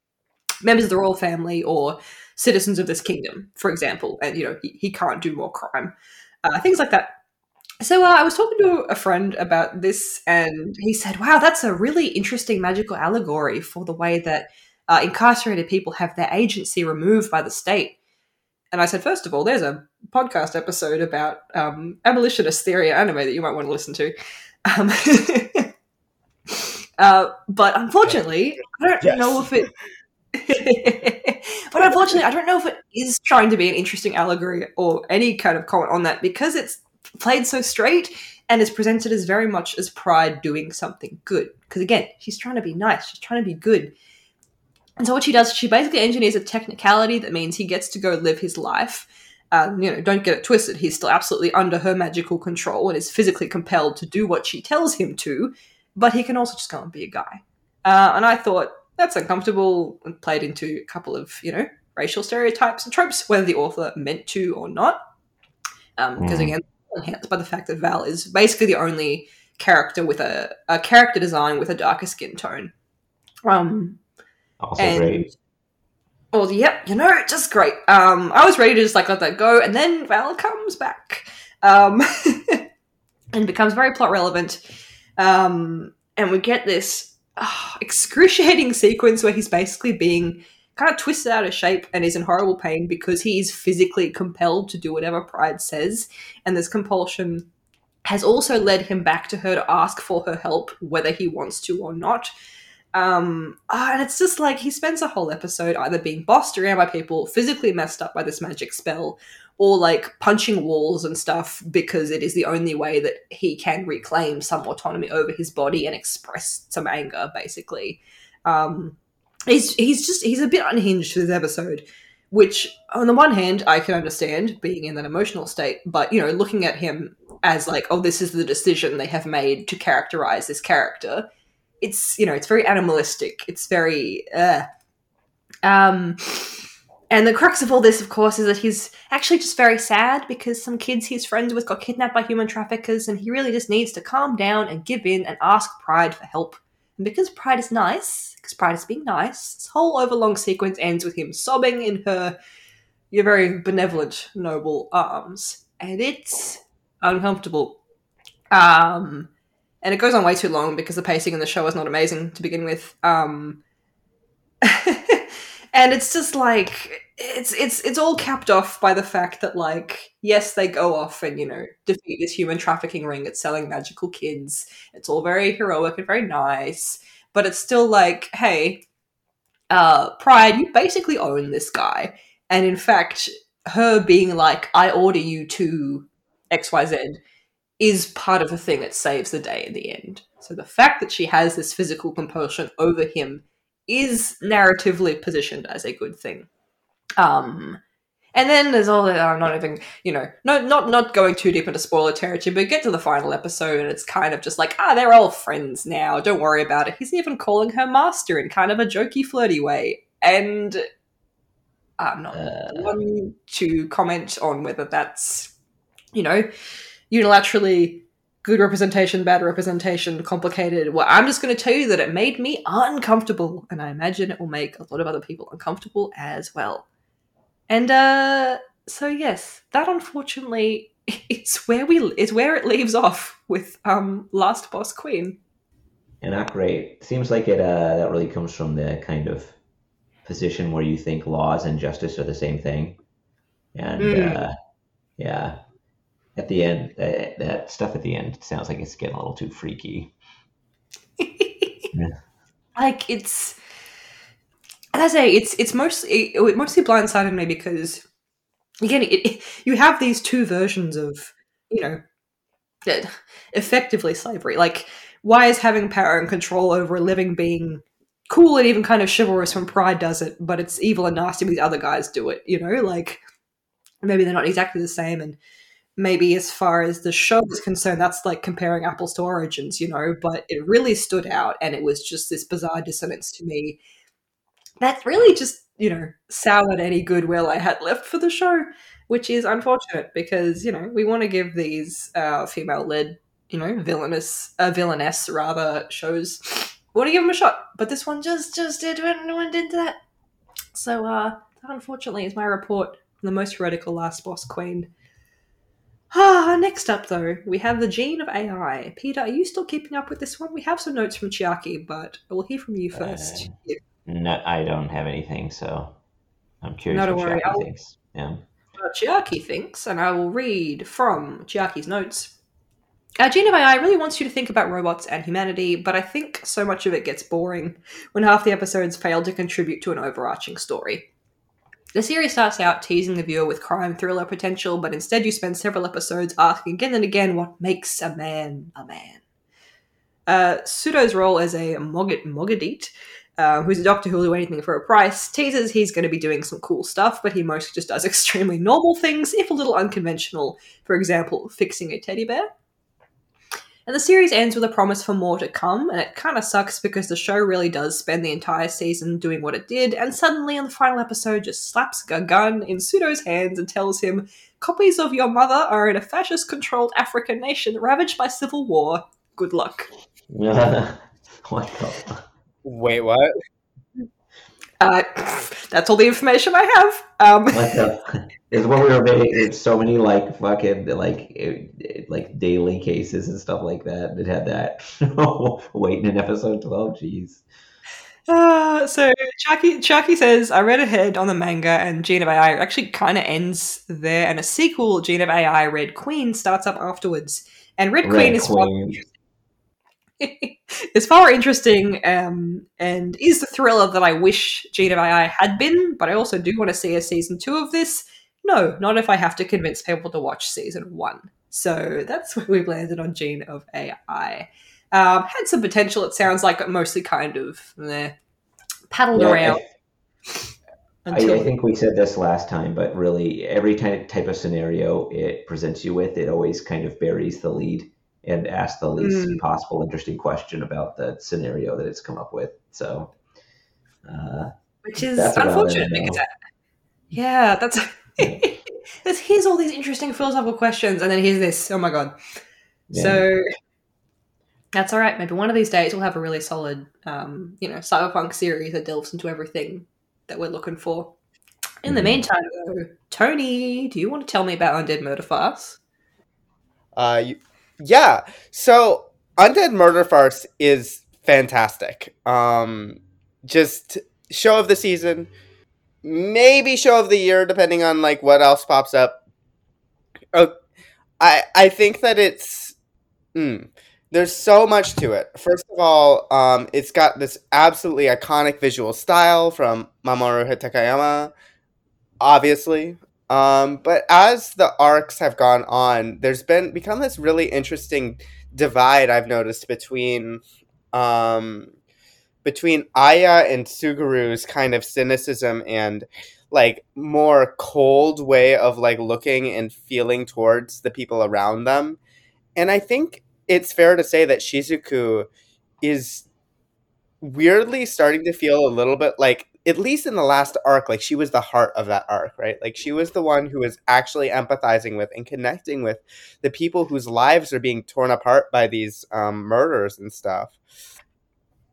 members of the royal family or citizens of this kingdom, for example. And, you know, he, he can't do more crime. Uh, things like that. So uh, I was talking to a friend about this, and he said, "Wow, that's a really interesting magical allegory for the way that uh, incarcerated people have their agency removed by the state." And I said, first of all, there's a podcast episode about um, abolitionist theory and anime that you might want to listen to." Um, uh, but unfortunately, I don't Yes. know if it. but unfortunately, I don't know if it is trying to be an interesting allegory or any kind of comment on that because it's played so straight and is presented as very much as Pride doing something good. Because again, she's trying to be nice, she's trying to be good. And so what she does, she basically engineers a technicality that means he gets to go live his life. Um, you know, don't get it twisted. He's still absolutely under her magical control and is physically compelled to do what she tells him to, but he can also just go and be a guy. Uh, and I thought that's uncomfortable and played into a couple of, you know, racial stereotypes and tropes, whether the author meant to or not. Um, because Mm. again, enhanced by the fact that Val is basically the only character with a, a character design with a darker skin tone. Um, Also and great. well, yep, you know, just great. Um, I was ready to just like let that go, and then Val comes back, um, and becomes very plot relevant. Um, and we get this ah, excruciating sequence where he's basically being kind of twisted out of shape and is in horrible pain because he is physically compelled to do whatever Pride says, and this compulsion has also led him back to her to ask for her help, whether he wants to or not. Um, ah, and it's just like he spends a whole episode either being bossed around by people, physically messed up by this magic spell, or like punching walls and stuff because it is the only way that he can reclaim some autonomy over his body and express some anger, basically. Um, he's he's just he's a bit unhinged this episode, which on the one hand I can understand being in that emotional state, but you know, looking at him as like, oh, this is the decision they have made to characterize this character it's you know it's very animalistic it's very uh. Um, and the crux of all this, of course, is that he's actually just very sad because some kids he's friends with got kidnapped by human traffickers, and he really just needs to calm down and give in and ask Pride for help. And because Pride is nice, because Pride is being nice, this whole overlong sequence ends with him sobbing in her your very benevolent, noble arms. And it's uncomfortable. Um, and it goes on way too long because the pacing in the show is not amazing to begin with. Um, and it's just like it's it's it's all capped off by the fact that like yes they go off and you know defeat this human trafficking ring. It's selling magical kids. It's all very heroic and very nice. But it's still like hey uh pride you basically own this guy. And in fact her being like i order you to xyz is part of the thing that saves the day in the end. So the fact that she has this physical compulsion over him is narratively positioned as a good thing um, and then there's all that I'm not even, you know, no, not not going too deep into spoiler territory, but get to the final episode and it's kind of just like, ah, they're all friends now. Don't worry about it. He's even calling her master in kind of a jokey, flirty way, and I'm not uh... one to comment on whether that's, you know, unilaterally good representation, bad representation, complicated. Well, I'm just going to tell you that it made me uncomfortable, and I imagine it will make a lot of other people uncomfortable as well. And uh, so yes, that unfortunately is where we is where it leaves off with um, Last Boss Queen. And not great. Seems like it. Uh, that really comes from the kind of position where you think laws and justice are the same thing, and mm. uh, yeah, at the end, uh, that stuff at the end sounds like it's getting a little too freaky. yeah. Like it's as I say, it's it's mostly it mostly blindsided me because again, it, you have these two versions of you know effectively slavery. Like, why is having power and control over a living being cool and even kind of chivalrous when Pride does it, but it's evil and nasty when these other guys do it? You know, like maybe they're not exactly the same and maybe as far as the show is concerned, that's like comparing apples to origins, you know, but it really stood out and it was just this bizarre dissonance to me that really just you know soured any goodwill I had left for the show, which is unfortunate because you know we want to give these uh, female-led you know villainous uh, villainess rather shows want to give them a shot, but this one just just did went into that. So uh, that unfortunately is my report the most heretical last boss queen. Ah, next up though, we have the gene of AI. Peter, are you still keeping up with this one? We have some notes from Chiaki, but we'll hear from you first. Uh, no, I don't have anything, so I'm curious Not what Chiaki thinks. Yeah. Uh, Chiaki thinks, and I will read from Chiaki's notes. Uh, Gene of AI really wants you to think about robots and humanity, but I think so much of it gets boring when half the episodes fail to contribute to an overarching story. The series starts out teasing the viewer with crime thriller potential, but instead you spend several episodes asking again and again what makes a man a man. Uh, Sudo's role as a Mogad- Mogadit uh, who's a doctor who'll do anything for a price, teases he's going to be doing some cool stuff, but he mostly just does extremely normal things, if a little unconventional. For example, fixing a teddy bear. And the series ends with a promise for more to come, and it kind of sucks because the show really does spend the entire season doing what it did, and suddenly in the final episode just slaps a gun in Sudo's hands and tells him, Copies of your mother are in a fascist controlled African nation ravaged by civil war. Good luck. what the Wait, what? Uh, that's all the information I have. Um, is what we were making. It's so many like fucking like like daily cases and stuff like that that had that waiting in episode twelve. Jeez. Uh, so Chiaki Chiaki says I read ahead on the manga and Gene of AI actually kind of ends there, and a sequel, Gene of AI Red Queen, starts up afterwards. And Red, Red Queen is Queen. it's far interesting um, and is the thriller that I wish Gene of AI had been, but I also do want to see a season two of this. No, not if I have to convince people to watch season one. So that's where we've landed on Gene of AI. Um, had some potential, it sounds like, but mostly kind of eh, paddled yeah, around. I, I, think we said this last time, but really, every type of scenario it presents you with, it always kind of buries the lead and ask the least mm. possible interesting question about the scenario that it's come up with. So, uh, which is That's about it, unfortunate I yeah, that's. there's here's all these interesting philosophical questions, and then here's this. Oh my god! Yeah. So that's all right. Maybe one of these days we'll have a really solid, um, you know, cyberpunk series that delves into everything that we're looking for. In the Mhm. meantime, though, Tony, do you want to tell me about Undead Murder Farce? Uh, you, yeah. So Undead Murder Farce is fantastic. Um, just show of the season, maybe show of the year, depending on like what else pops up. Oh, I I think that it's mm, there's so much to it. First of all, um, it's got this absolutely iconic visual style from Mamoru Hatakeyama, obviously. Um, but as the arcs have gone on, there's been become this really interesting divide I've noticed between um, between Aya and Tsugaru's kind of cynicism and like more cold way of like looking and feeling towards the people around them. And I think it's fair to say that Shizuku is weirdly starting to feel a little bit like at least in the last arc like she was the heart of that arc right? Like she was the one who was actually empathizing with and connecting with the people whose lives are being torn apart by these um, murders and stuff.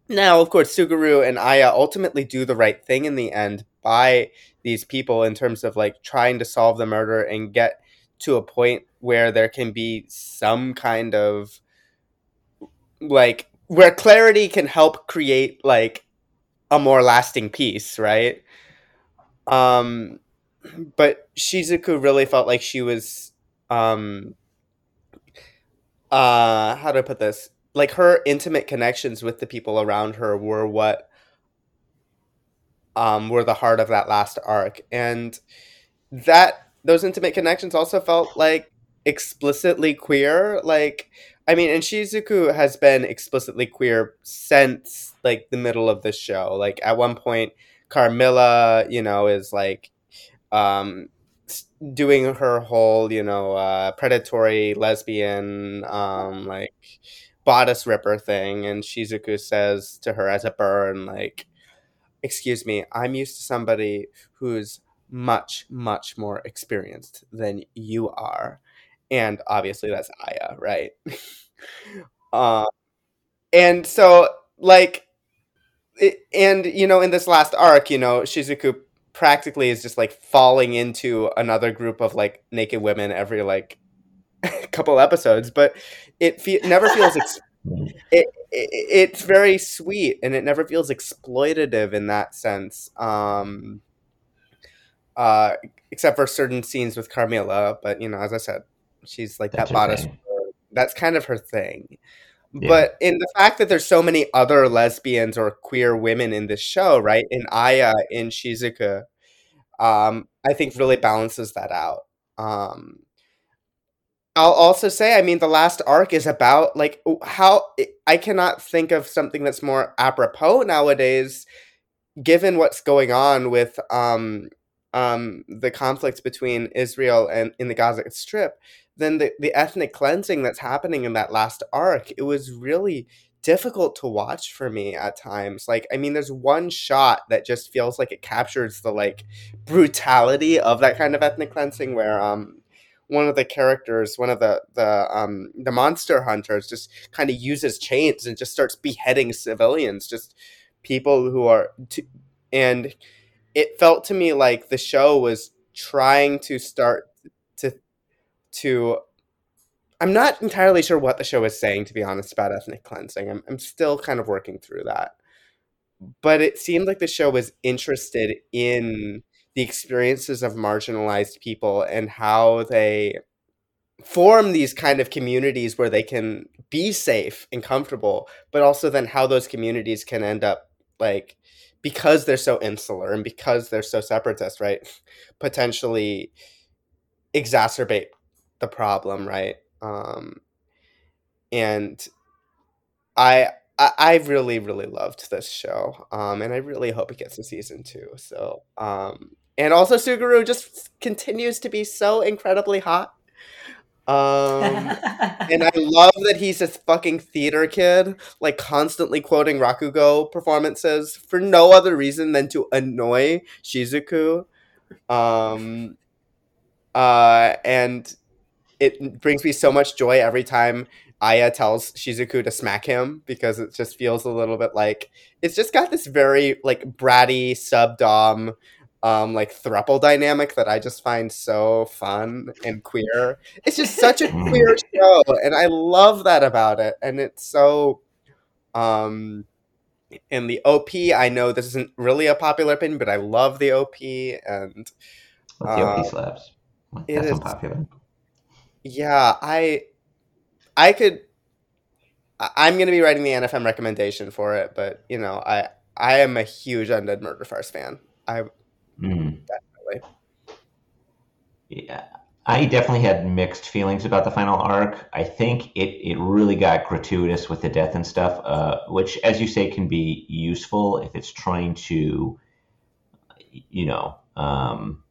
Now of course tsugaru and aya ultimately do the right thing in the end by these people in terms of like trying to solve the murder and get to a point where there can be some kind of like where clarity can help create like a more lasting peace, right? Um but Shizuku really felt like she was um uh how do I put this? Like her intimate connections with the people around her were what um were the heart of that last arc. And that those intimate connections also felt like explicitly queer. Like I mean, and Shizuku has been explicitly queer since like the middle of the show. Like at one point, Carmilla, you know, is like um doing her whole, you know, uh predatory lesbian um like bodice ripper thing and Shizuku says to her as a burn like excuse me, I'm used to somebody who's much much more experienced than you are. And obviously that's Aya, right? uh, and so like it, and you know in this last arc you know shizuku practically is just like falling into another group of like naked women every like couple episodes but it fe- never feels ex- it, it it's very sweet and it never feels exploitative in that sense um uh except for certain scenes with carmilla but you know as i said she's like That's that bodice that's kind of her thing Yeah. but in the fact that there's so many other lesbians or queer women in this show, right? In Aya, in Shizuku, um, I think really balances that out. Um, I'll also say, I mean, the last arc is about like how I cannot think of something that's more apropos nowadays, given what's going on with um, um, the conflicts between Israel and in the Gaza Strip, than the, the ethnic cleansing that's happening in that last arc. It was really difficult to watch for me at times. Like, I mean, there's one shot that just feels like it captures the like brutality of that kind of ethnic cleansing where um one of the characters, one of the the um the monster hunters just kind of uses chains and just starts beheading civilians, just people who are t- and it felt to me like the show was trying to start to I'm not entirely sure what the show is saying to be honest about ethnic cleansing. I'm I'm still kind of working through that. But it seemed like the show was interested in the experiences of marginalized people and how they form these kind of communities where they can be safe and comfortable, but also then how those communities can end up like because they're so insular and because they're so separatist, right? Potentially exacerbate the problem, right? Um, and I, I I really really loved this show, um, and I really hope it gets a season two. So, um, and also Tsugaru just continues to be so incredibly hot. Um, and I love that he's this fucking theater kid, like constantly quoting Rakugo performances for no other reason than to annoy Shizuku. Um, uh, and it brings me so much joy every time Aya tells Shizuku to smack him because it just feels a little bit like it's just got this very like bratty sub dom um like thruple dynamic that I just find so fun and queer. It's just such a queer show and I love that about it and it's so um in the OP I know this isn't really a popular opinion but I love the OP and the OP slaps. it That's is- unpopular. Yeah, I I could I- I'm going to be writing the AniFem recommendation for it, but you know, I I am a huge Undead Murder Farce fan. I Mm. Definitely. Yeah, I definitely had mixed feelings about the final arc. I think it, it really got gratuitous with the death and stuff, uh, which, as you say, can be useful if it's trying to, you know, um,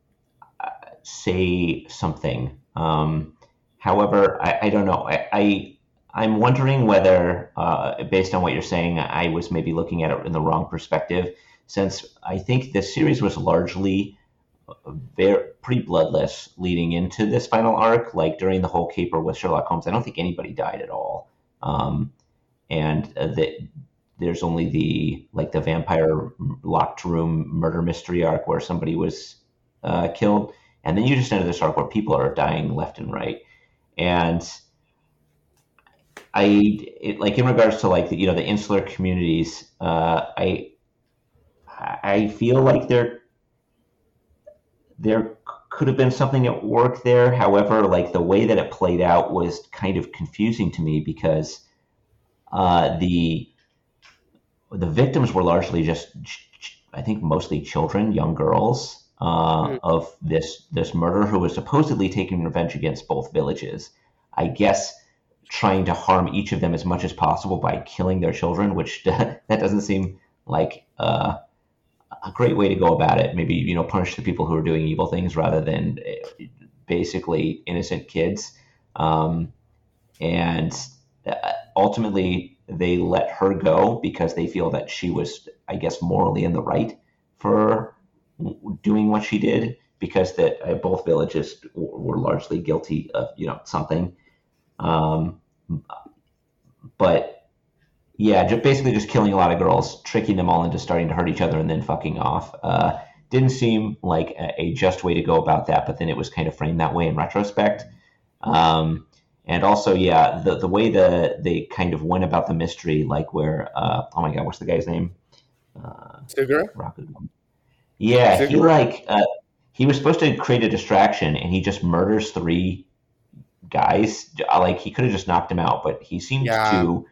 uh, say something. Um, however, I, I don't know. I, I I'm wondering whether, uh, based on what you're saying, I was maybe looking at it in the wrong perspective, since I think the series was largely very pretty bloodless leading into this final arc. Like during the whole caper with Sherlock Holmes, I don't think anybody died at all, um, and uh, that there's only the like the vampire locked room murder mystery arc where somebody was uh, killed, and then you just enter this arc where people are dying left and right, and I it, like in regards to like the, you know the insular communities, uh, I I feel like there there could have been something at work there. However, like the way that it played out was kind of confusing to me because uh, the the victims were largely just I think mostly children, young girls uh, Mm. of this this murderer who was supposedly taking revenge against both villages. I guess trying to harm each of them as much as possible by killing their children, which that doesn't seem like uh, a great way to go about it. Maybe you know punish the people who are doing evil things rather than uh, basically innocent kids. Um, and uh, ultimately, they let her go because they feel that she was, I guess, morally in the right for doing what she did because that uh, both villages were largely guilty of you know something. Um, but yeah, just basically just killing a lot of girls, tricking them all into starting to hurt each other, and then fucking off. Uh, didn't seem like a, a just way to go about that, but then it was kind of framed that way in retrospect. Um, and also, yeah, the the way the they kind of went about the mystery, like where, uh, oh my god, what's the guy's name? Uh? Yeah, he like uh, he was supposed to create a distraction, and he just murders three guys. Uh, Like he could have just knocked him out, but he seemed Yeah. to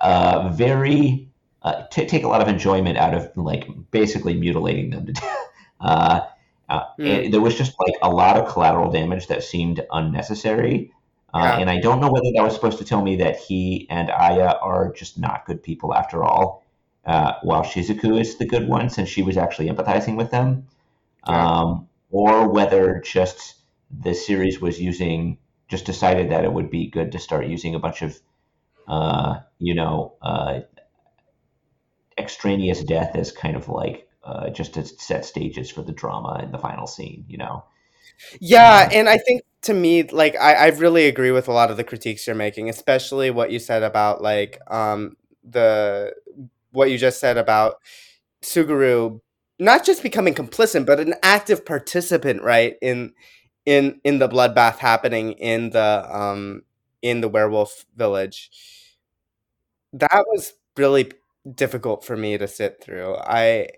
uh, very uh, t- take a lot of enjoyment out of like basically mutilating them to death. Uh, uh, and there was just like a lot of collateral damage that seemed unnecessary. Uh, Yeah. And I don't know whether that was supposed to tell me that he and Aya are just not good people after all, uh, while Shizuku is the good one since she was actually empathizing with them, um, or whether just the series was using just decided that it would be good to start using a bunch of uh, you know uh, extraneous death as kind of like uh, just to set stages for the drama in the final scene. You know, Yeah, and I think to me, like I, I really agree with a lot of the critiques you're making, especially what you said about like um the what you just said about Tsugaru not just becoming complicit, but an active participant, right, in in in the bloodbath happening in the um in the werewolf village. That was really difficult for me to sit through. I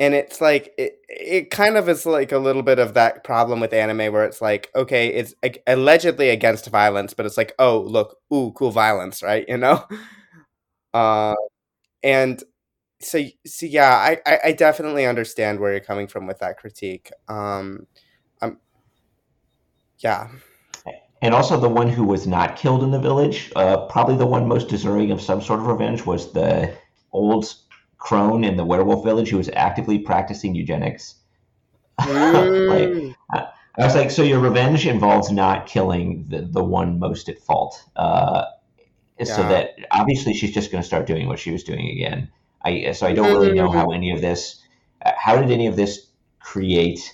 and it's like it, it kind of is like a little bit of that problem with anime where it's like okay it's allegedly against violence but it's like oh look ooh cool violence right you know uh, and so so yeah I, I i definitely understand where you're coming from with that critique um um yeah and also the one who was not killed in the village, uh, probably the one most deserving of some sort of revenge, was the old crone in the werewolf village who was actively practicing eugenics. like Mm, I was like, so your revenge involves not killing the, the one most at fault. Uh, So that obviously she's just going to start doing what she was doing again. I so I don't really know how any of this. uh, How did any of this create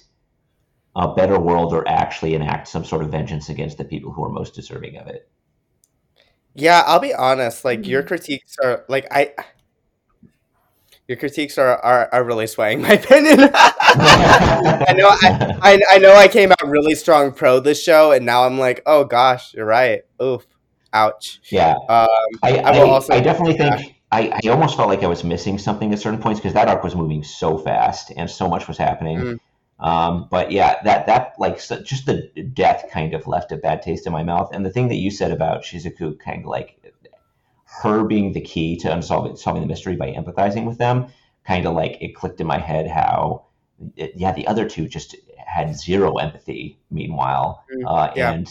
a better world or actually enact some sort of vengeance against the people who are most deserving of it? Yeah, I'll be honest. Like your critiques are like I. Your critiques are, are, are really swaying my opinion. I know I, I I know I came out really strong pro this show, and now I'm like, oh gosh, you're right. Oof, ouch. yeah. Um, I, I I, will also- I definitely think I, I almost felt like I was missing something at certain points because that arc was moving so fast and so much was happening. Mm. Um, but yeah, that that like so, just the death kind of left a bad taste in my mouth. And the thing that you said about Shizuku, kind of like her being the key to unsolving solving the mystery by empathizing with them, kind of like it clicked in my head how it, yeah the other two just had zero empathy. Meanwhile, Mm, uh, yeah. and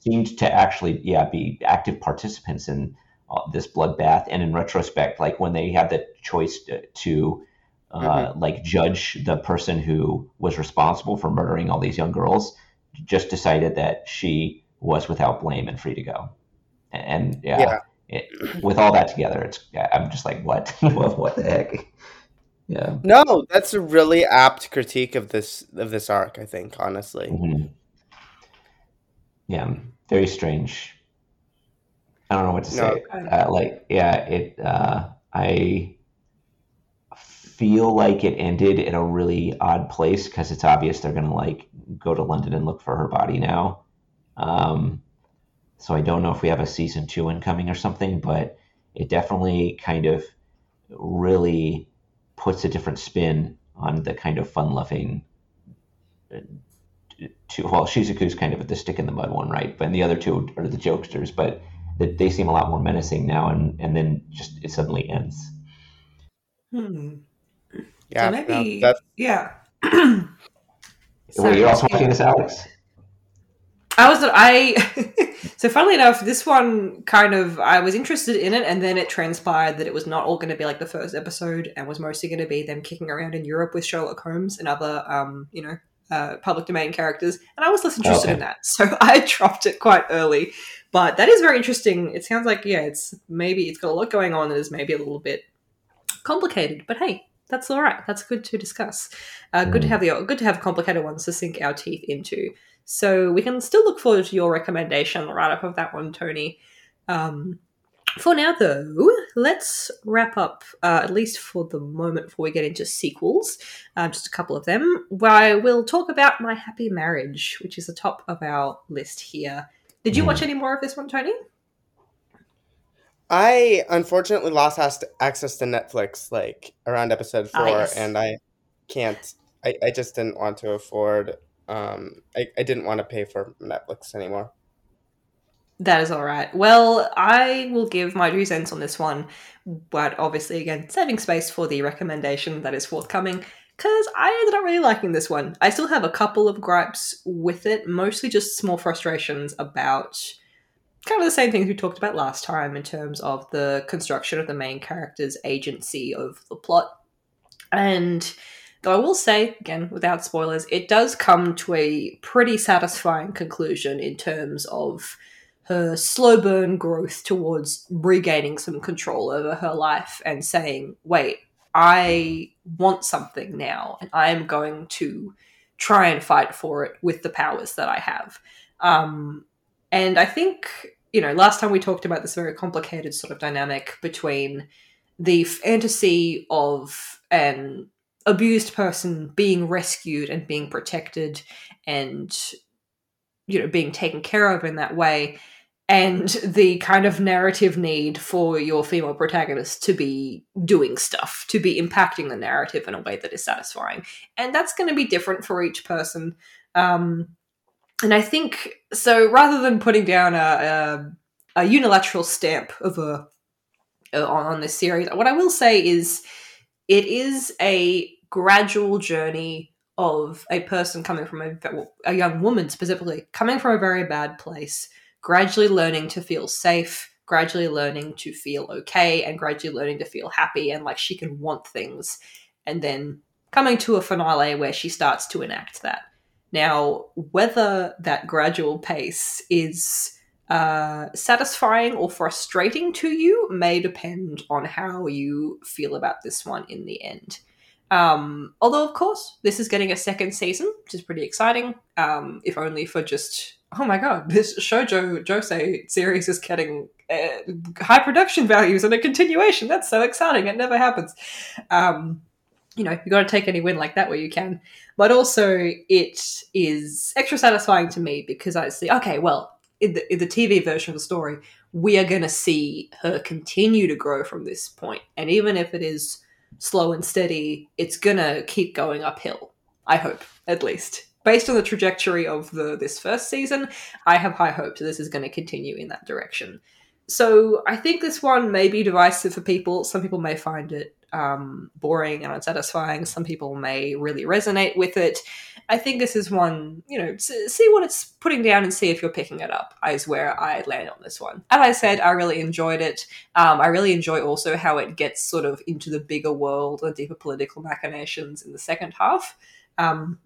seemed to actually yeah be active participants in uh, this bloodbath. And in retrospect, like when they had the choice to, to uh, like judge the person who was responsible for murdering all these young girls, just decided that she was without blame and free to go. And yeah, Yeah. It, with all that together, it's I'm just like, what, what, what the heck? Yeah. no, that's a really apt critique of this of this arc. I think honestly. Mhm. Yeah, very strange. I don't know what to No. say. Uh, like, yeah, it. Uh, I feel like it ended in a really odd place because it's obvious they're gonna like go to London and look for her body now. Um, so I don't know if we have a season two incoming or something, but it definitely kind of really puts a different spin on the kind of fun-loving two. Well, Shizuku's kind of the stick in the mud one, right? But the other two are the jokesters, but they, they seem a lot more menacing now, and and then just it suddenly ends. Hmm. Yeah, so no, maybe, that's yeah. Were you're also watching this, Alex? I was I so funnily enough, this one kind of I was interested in it, and then it transpired that it was not all going to be like the first episode, and was mostly going to be them kicking around in Europe with Sherlock Holmes and other, um, you know, uh, public domain characters, and I was less interested Okay. in that, so I dropped it quite early. But that is very interesting. It sounds like yeah, it's maybe it's got a lot going on. That is maybe a little bit complicated, but hey. That's all right. That's good to discuss. Uh, good to Mm. have the good to have complicated ones to sink our teeth into. So we can still look forward to your recommendation, the write up of that one, Tony. Um, for now, though, let's wrap up, uh, at least for the moment, before we get into sequels. Uh, just a couple of them. Where I will talk about My Happy Marriage, which is the top of our list here. Did you watch any more of this one, Tony? I unfortunately lost access to Netflix like around episode Ah, four, yes. and I can't. I, I just didn't want to afford. Um, I, I didn't want to pay for Netflix anymore. That is all right. Well, I will give my two cents on this one, but obviously, again, saving space for the recommendation that is forthcoming, because I ended up really liking this one. I still have a couple of gripes with it, mostly just small frustrations about kind of the same things we talked about last time in terms of the construction of the main character's agency of the plot. And though I will say, again, without spoilers, it does come to a pretty satisfying conclusion in terms of her slow burn growth towards regaining some control over her life and saying, wait, I want something now, and I am going to try and fight for it with the powers that I have. Um, and I think, you know, last time we talked about this very complicated sort of dynamic between the fantasy of an abused person being rescued and being protected and, you know, being taken care of in that way and the kind of narrative need for your female protagonist to be doing stuff, to be impacting the narrative in a way that is satisfying. And that's going to be different for each person. Um, and I think so. Rather than putting down a, a, a unilateral stamp of a uh, on, on this series, what I will say is it is a gradual journey of a person coming from a, a young woman specifically coming from a very bad place gradually learning to feel safe, gradually learning to feel okay, and gradually learning to feel happy and like she can want things, and then coming to a finale where she starts to enact that. Now, whether that gradual pace is uh, satisfying or frustrating to you may depend on how you feel about this one in the end. Um, although, of course, this is getting a second season, which is pretty exciting, um, if only for just, oh my god, this Shoujo Josei series is getting uh, high production values and a continuation. That's so exciting. It never happens. Um, you know, you got to take any win like that where you can. But also, it is extra satisfying to me because I see, okay, well, in the, in the TV version of the story, we are going to see her continue to grow from this point. And even if it is slow and steady, it's going to keep going uphill. I hope, at least. Based on the trajectory of the this first season, I have high hopes this is going to continue in that direction. So I think this one may be divisive for people. Some people may find it um, boring and unsatisfying. Some people may really resonate with it. I think this is one, you know, see what it's putting down and see if you're picking it up, is where I land on this one. As I said, I really enjoyed it. Um, I really enjoy also how it gets sort of into the bigger world and deeper political machinations in the second half. Um,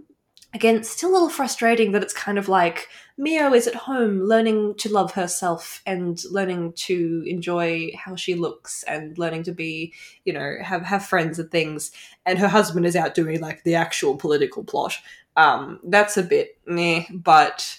again, still a little frustrating that it's kind of like Miyo is at home learning to love herself and learning to enjoy how she looks and learning to be, you know, have have friends and things, and her husband is out doing like the actual political plot. Um, that's a bit meh, but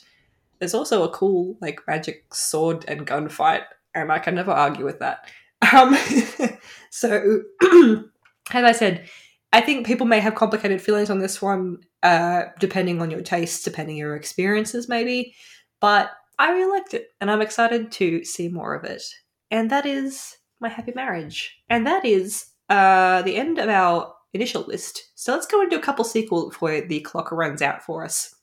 there's also a cool like magic sword and gunfight, and I can never argue with that. Um, so, as I said, I think people may have complicated feelings on this one, uh, depending on your tastes, depending on your experiences, maybe. But I really liked it, and I'm excited to see more of it. And that is my happy marriage, and that is uh, the end of our initial list. So let's go and do a couple sequels before the clock runs out for us.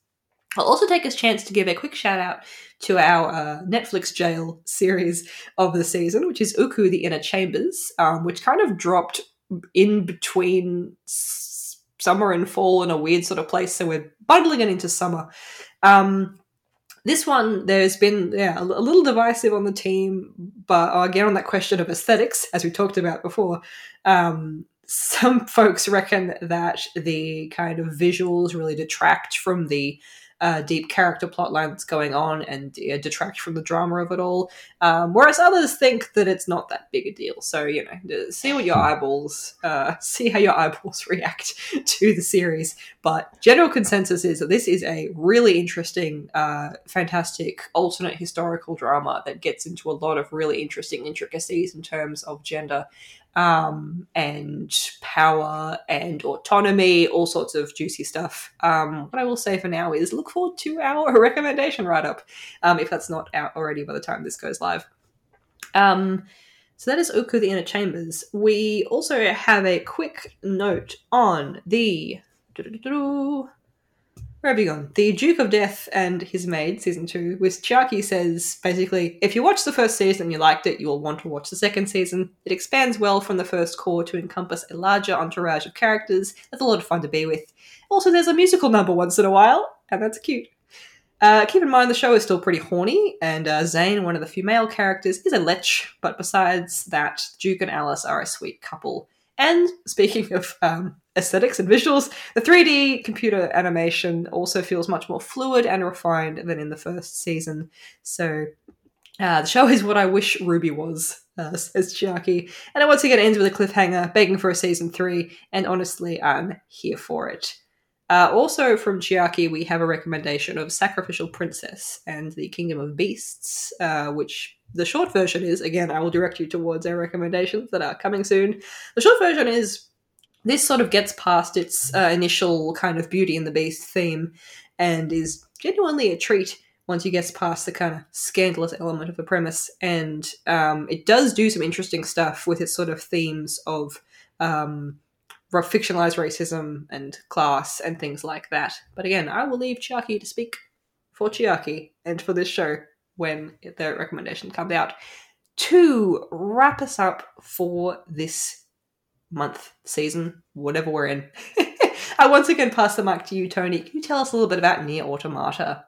I'll also take this chance to give a quick shout out to our uh, Netflix jail series of the season, which is Ōoku the Inner Chambers, um, which kind of dropped in between summer and fall in a weird sort of place. So we're bundling it into summer. Um, this one, there's been yeah a, little divisive on the team, but uh, again on that question of aesthetics, as we talked about before, um, some folks reckon that the kind of visuals really detract from the uh, deep character plot line that's going on and uh, detract from the drama of it all. Um, whereas others think that it's not that big a deal. So you know, see what your eyeballs, uh, see how your eyeballs react to the series. But general consensus is that this is a really interesting, uh, fantastic alternate historical drama that gets into a lot of really interesting intricacies in terms of gender um, and power and autonomy, all sorts of juicy stuff. Um, what I will say for now is look forward to our recommendation write up, um, if that's not out already by the time this goes live. Um, so that is Ōoku the Inner Chambers. We also have a quick note on the where have you gone? The Duke of Death and His Maid, season two, which Chiaki says basically, if you watch the first season and you liked it, you will want to watch the second season. It expands well from the first cour to encompass a larger entourage of characters. That's a lot of fun to be with. Also, there's a musical number once in a while, and that's cute. Uh, keep in mind the show is still pretty horny, and uh, Zane, one of the few male characters, is a lech, but besides that, Duke and Alice are a sweet couple. And speaking of um, aesthetics and visuals, the 3D computer animation also feels much more fluid and refined than in the first season. So uh, the show is what I wish RWBY was, uh, says Chiaki. And it once again ends with a cliffhanger, begging for a season three, and honestly, I'm here for it. Uh, also from Chiaki, we have a recommendation of Sacrificial Princess and the Kingdom of Beasts, uh, which the short version is again, I will direct you towards our recommendations that are coming soon. The short version is this sort of gets past its uh, initial kind of Beauty and the Beast theme and is genuinely a treat once you get past the kind of scandalous element of the premise. And um, it does do some interesting stuff with its sort of themes of um, fictionalized racism and class and things like that. But again, I will leave Chiaki to speak for Chiaki and for this show when the recommendation comes out. To wrap us up for this month, season, whatever we're in, I once again pass the mic to you, Tony. Can you tell us a little bit about NieR Automata?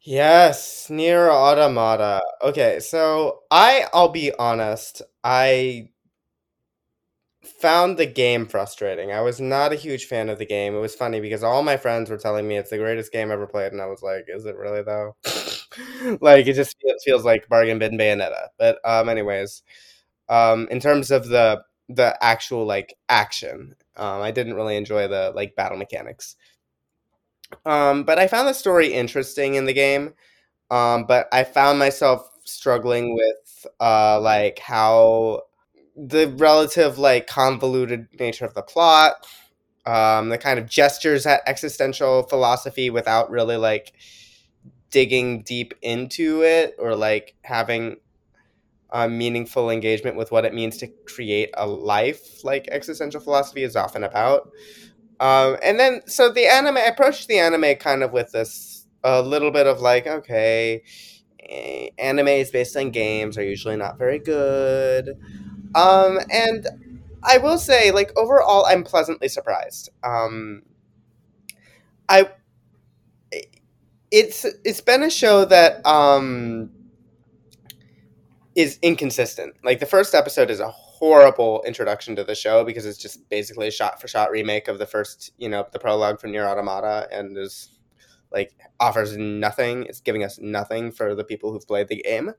Yes, NieR Automata. Okay, so I I'll be honest, I found the game frustrating. I was not a huge fan of the game. It was funny because all my friends were telling me it's the greatest game ever played, and I was like, "Is it really though?" like it just feels, feels like bargain bin Bayonetta. But um, anyways, um, in terms of the the actual like action, um, I didn't really enjoy the like battle mechanics. Um, but I found the story interesting in the game. Um, but I found myself struggling with uh like how the relative like convoluted nature of the plot um the kind of gestures at existential philosophy without really like digging deep into it or like having meaningful engagement with what it means to create a life. Like existential philosophy is often about. Um and then so the anime I approached the anime kind of with this a little bit of like okay eh, animes based on games are usually not very good. Um, and I will say, like overall, I'm pleasantly surprised. Um, I it's it's been a show that um is inconsistent. Like the first episode is a horrible introduction to the show because it's just basically a shot for shot remake of the first, you know, the prologue for NieR Automata and is like offers nothing. It's giving us nothing for the people who've played the game.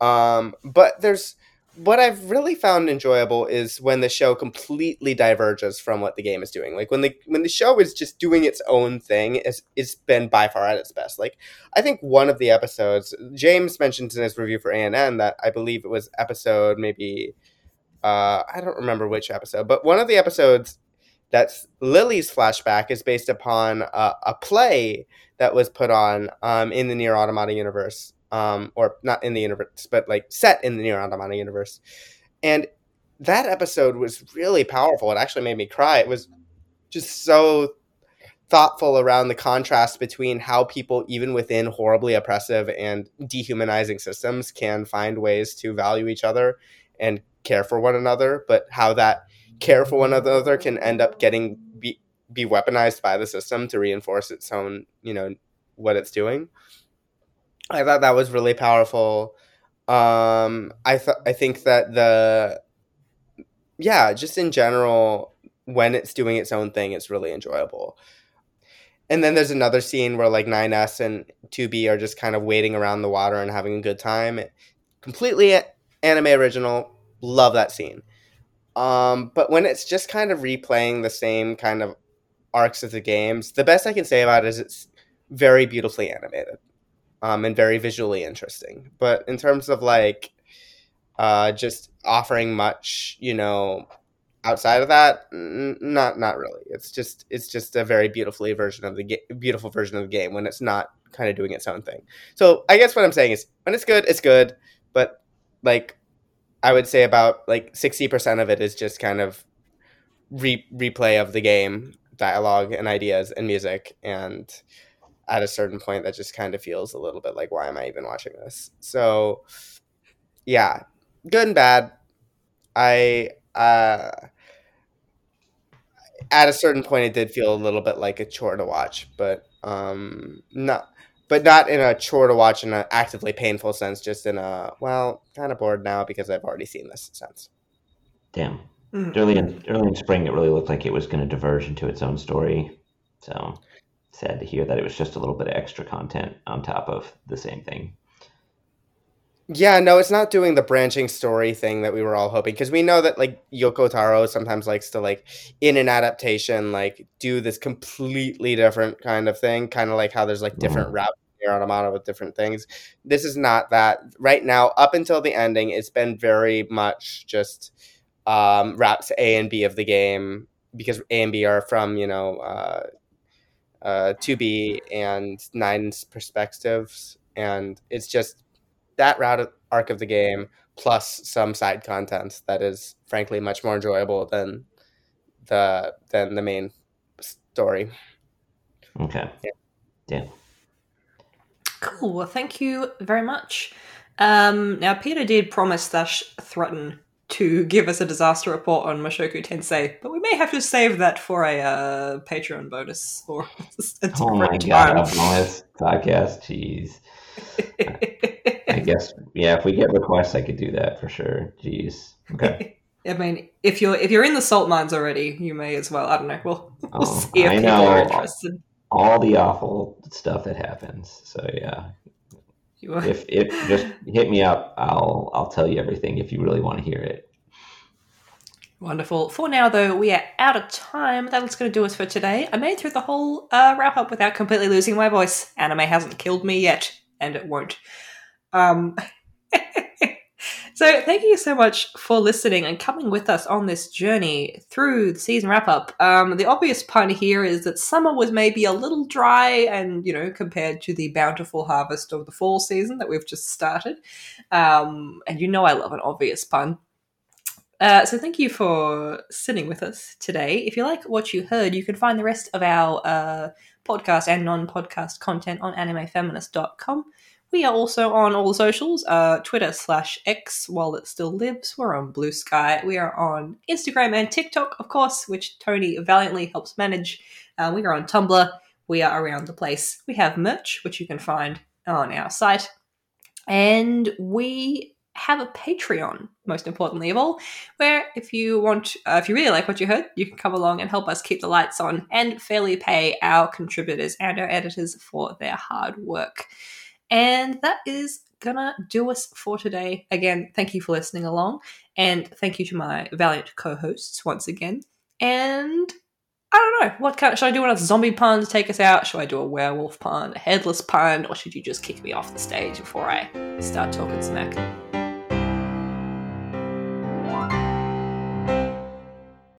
Um, but there's what I've really found enjoyable is when the show completely diverges from what the game is doing. Like when the when the show is just doing its own thing, it's, it's been by far at its best. Like I think one of the episodes James mentioned in his review for ANN that I believe it was episode maybe uh, I don't remember which episode, but one of the episodes that's Lily's flashback is based upon a, a play that was put on um, in the NieR Automata universe um, or not in the universe, but like set in the NieR Automata universe. And that episode was really powerful. It actually made me cry. It was just so thoughtful around the contrast between how people, even within horribly oppressive and dehumanizing systems, can find ways to value each other and care for one another, but how that care for one another can end up getting be, be weaponized by the system to reinforce its own, you know, what it's doing. I thought that was really powerful. Um, I thought I think that the yeah, just in general, when it's doing its own thing, it's really enjoyable. And then there's another scene where like 9S and 2B are just kind of waiting around the water and having a good time. Completely anime original. Love that scene. Um, but when it's just kind of replaying the same kind of arcs of the games, the best I can say about it is it's very beautifully animated um, and very visually interesting. But in terms of like uh, just offering much, you know, outside of that, n- not not really. It's just it's just a very beautifully version of the ga- beautiful version of the game when it's not kind of doing its own thing. So I guess what I'm saying is when it's good, it's good. But like I would say about like sixty percent of it is just kind of re- replay of the game, dialogue and ideas and music and at a certain point that just kind of feels a little bit like why am i even watching this? So yeah good and bad. I uh at a certain point it did feel a little bit like a chore to watch but um not but not in a chore to watch in an actively painful sense just in a well kind of bored now because i've already seen this sense damn. Mm-hmm. early in early in spring it really looked like it was going to diverge into its own story so sad to hear that it was just a little bit of extra content on top of the same thing. Yeah, no, it's not doing the branching story thing that we were all hoping because we know that like Yoko Taro sometimes likes to like in an adaptation like do this completely different kind of thing, kind of like how there's like different mm. routes NieR Automata with different things. This is not that. Right now, up until the ending, it's been very much just um, routes A and B of the game because A and B are from you know uh, uh, 2B and Nine's perspectives, and it's just that route arc of the game plus some side content that is frankly much more enjoyable than the than the main story. Okay. Yeah. yeah. Cool. Well, thank you very much. Um, now, Peter did promise slash threaten to give us a disaster report on Mushoku Tensei, but we may have to save that for a uh, Patreon bonus or a oh my god, a bonus podcast. Jeez. I guess yeah. If we get requests, I could do that for sure. Jeez. Okay. I mean, if you're if you're in the salt mines already, you may as well. I don't know. We'll, we'll Oh, see if I people know. are interested. All the awful stuff that happens. So yeah, if if just hit me up, I'll I'll tell you everything if you really want to hear it. Wonderful. For now, though, we are out of time. That's going to do us for today. I made through the whole uh, wrap up without completely losing my voice. Anime hasn't killed me yet, and it won't. Um, so, thank you so much for listening and coming with us on this journey through the season wrap up. Um, the obvious pun here is that summer was maybe a little dry, and you know, compared to the bountiful harvest of the fall season that we've just started. Um, and you know, I love an obvious pun. Uh, so thank you for sitting with us today. If you like what you heard, you can find the rest of our uh, podcast and non-podcast content on animefeminist.com. We are also on all the socials, uh, Twitter slash X while it still lives. We're on Bluesky. We are on Instagram and TikTok, of course, which Tony valiantly helps manage. Uh, we are on Tumblr. We are around the place. We have merch, which you can find on our site. And we have a Patreon, most importantly of all, where if you want, uh, if you really like what you heard, you can come along and help us keep the lights on and fairly pay our contributors and our editors for their hard work. And that is gonna do us for today. Again, thank you for listening along, and thank you to my valiant co-hosts once again. And I don't know what kind. Should I do a zombie pun to take us out? Should I do a werewolf pun, a headless pun, or should you just kick me off the stage before I start talking smack?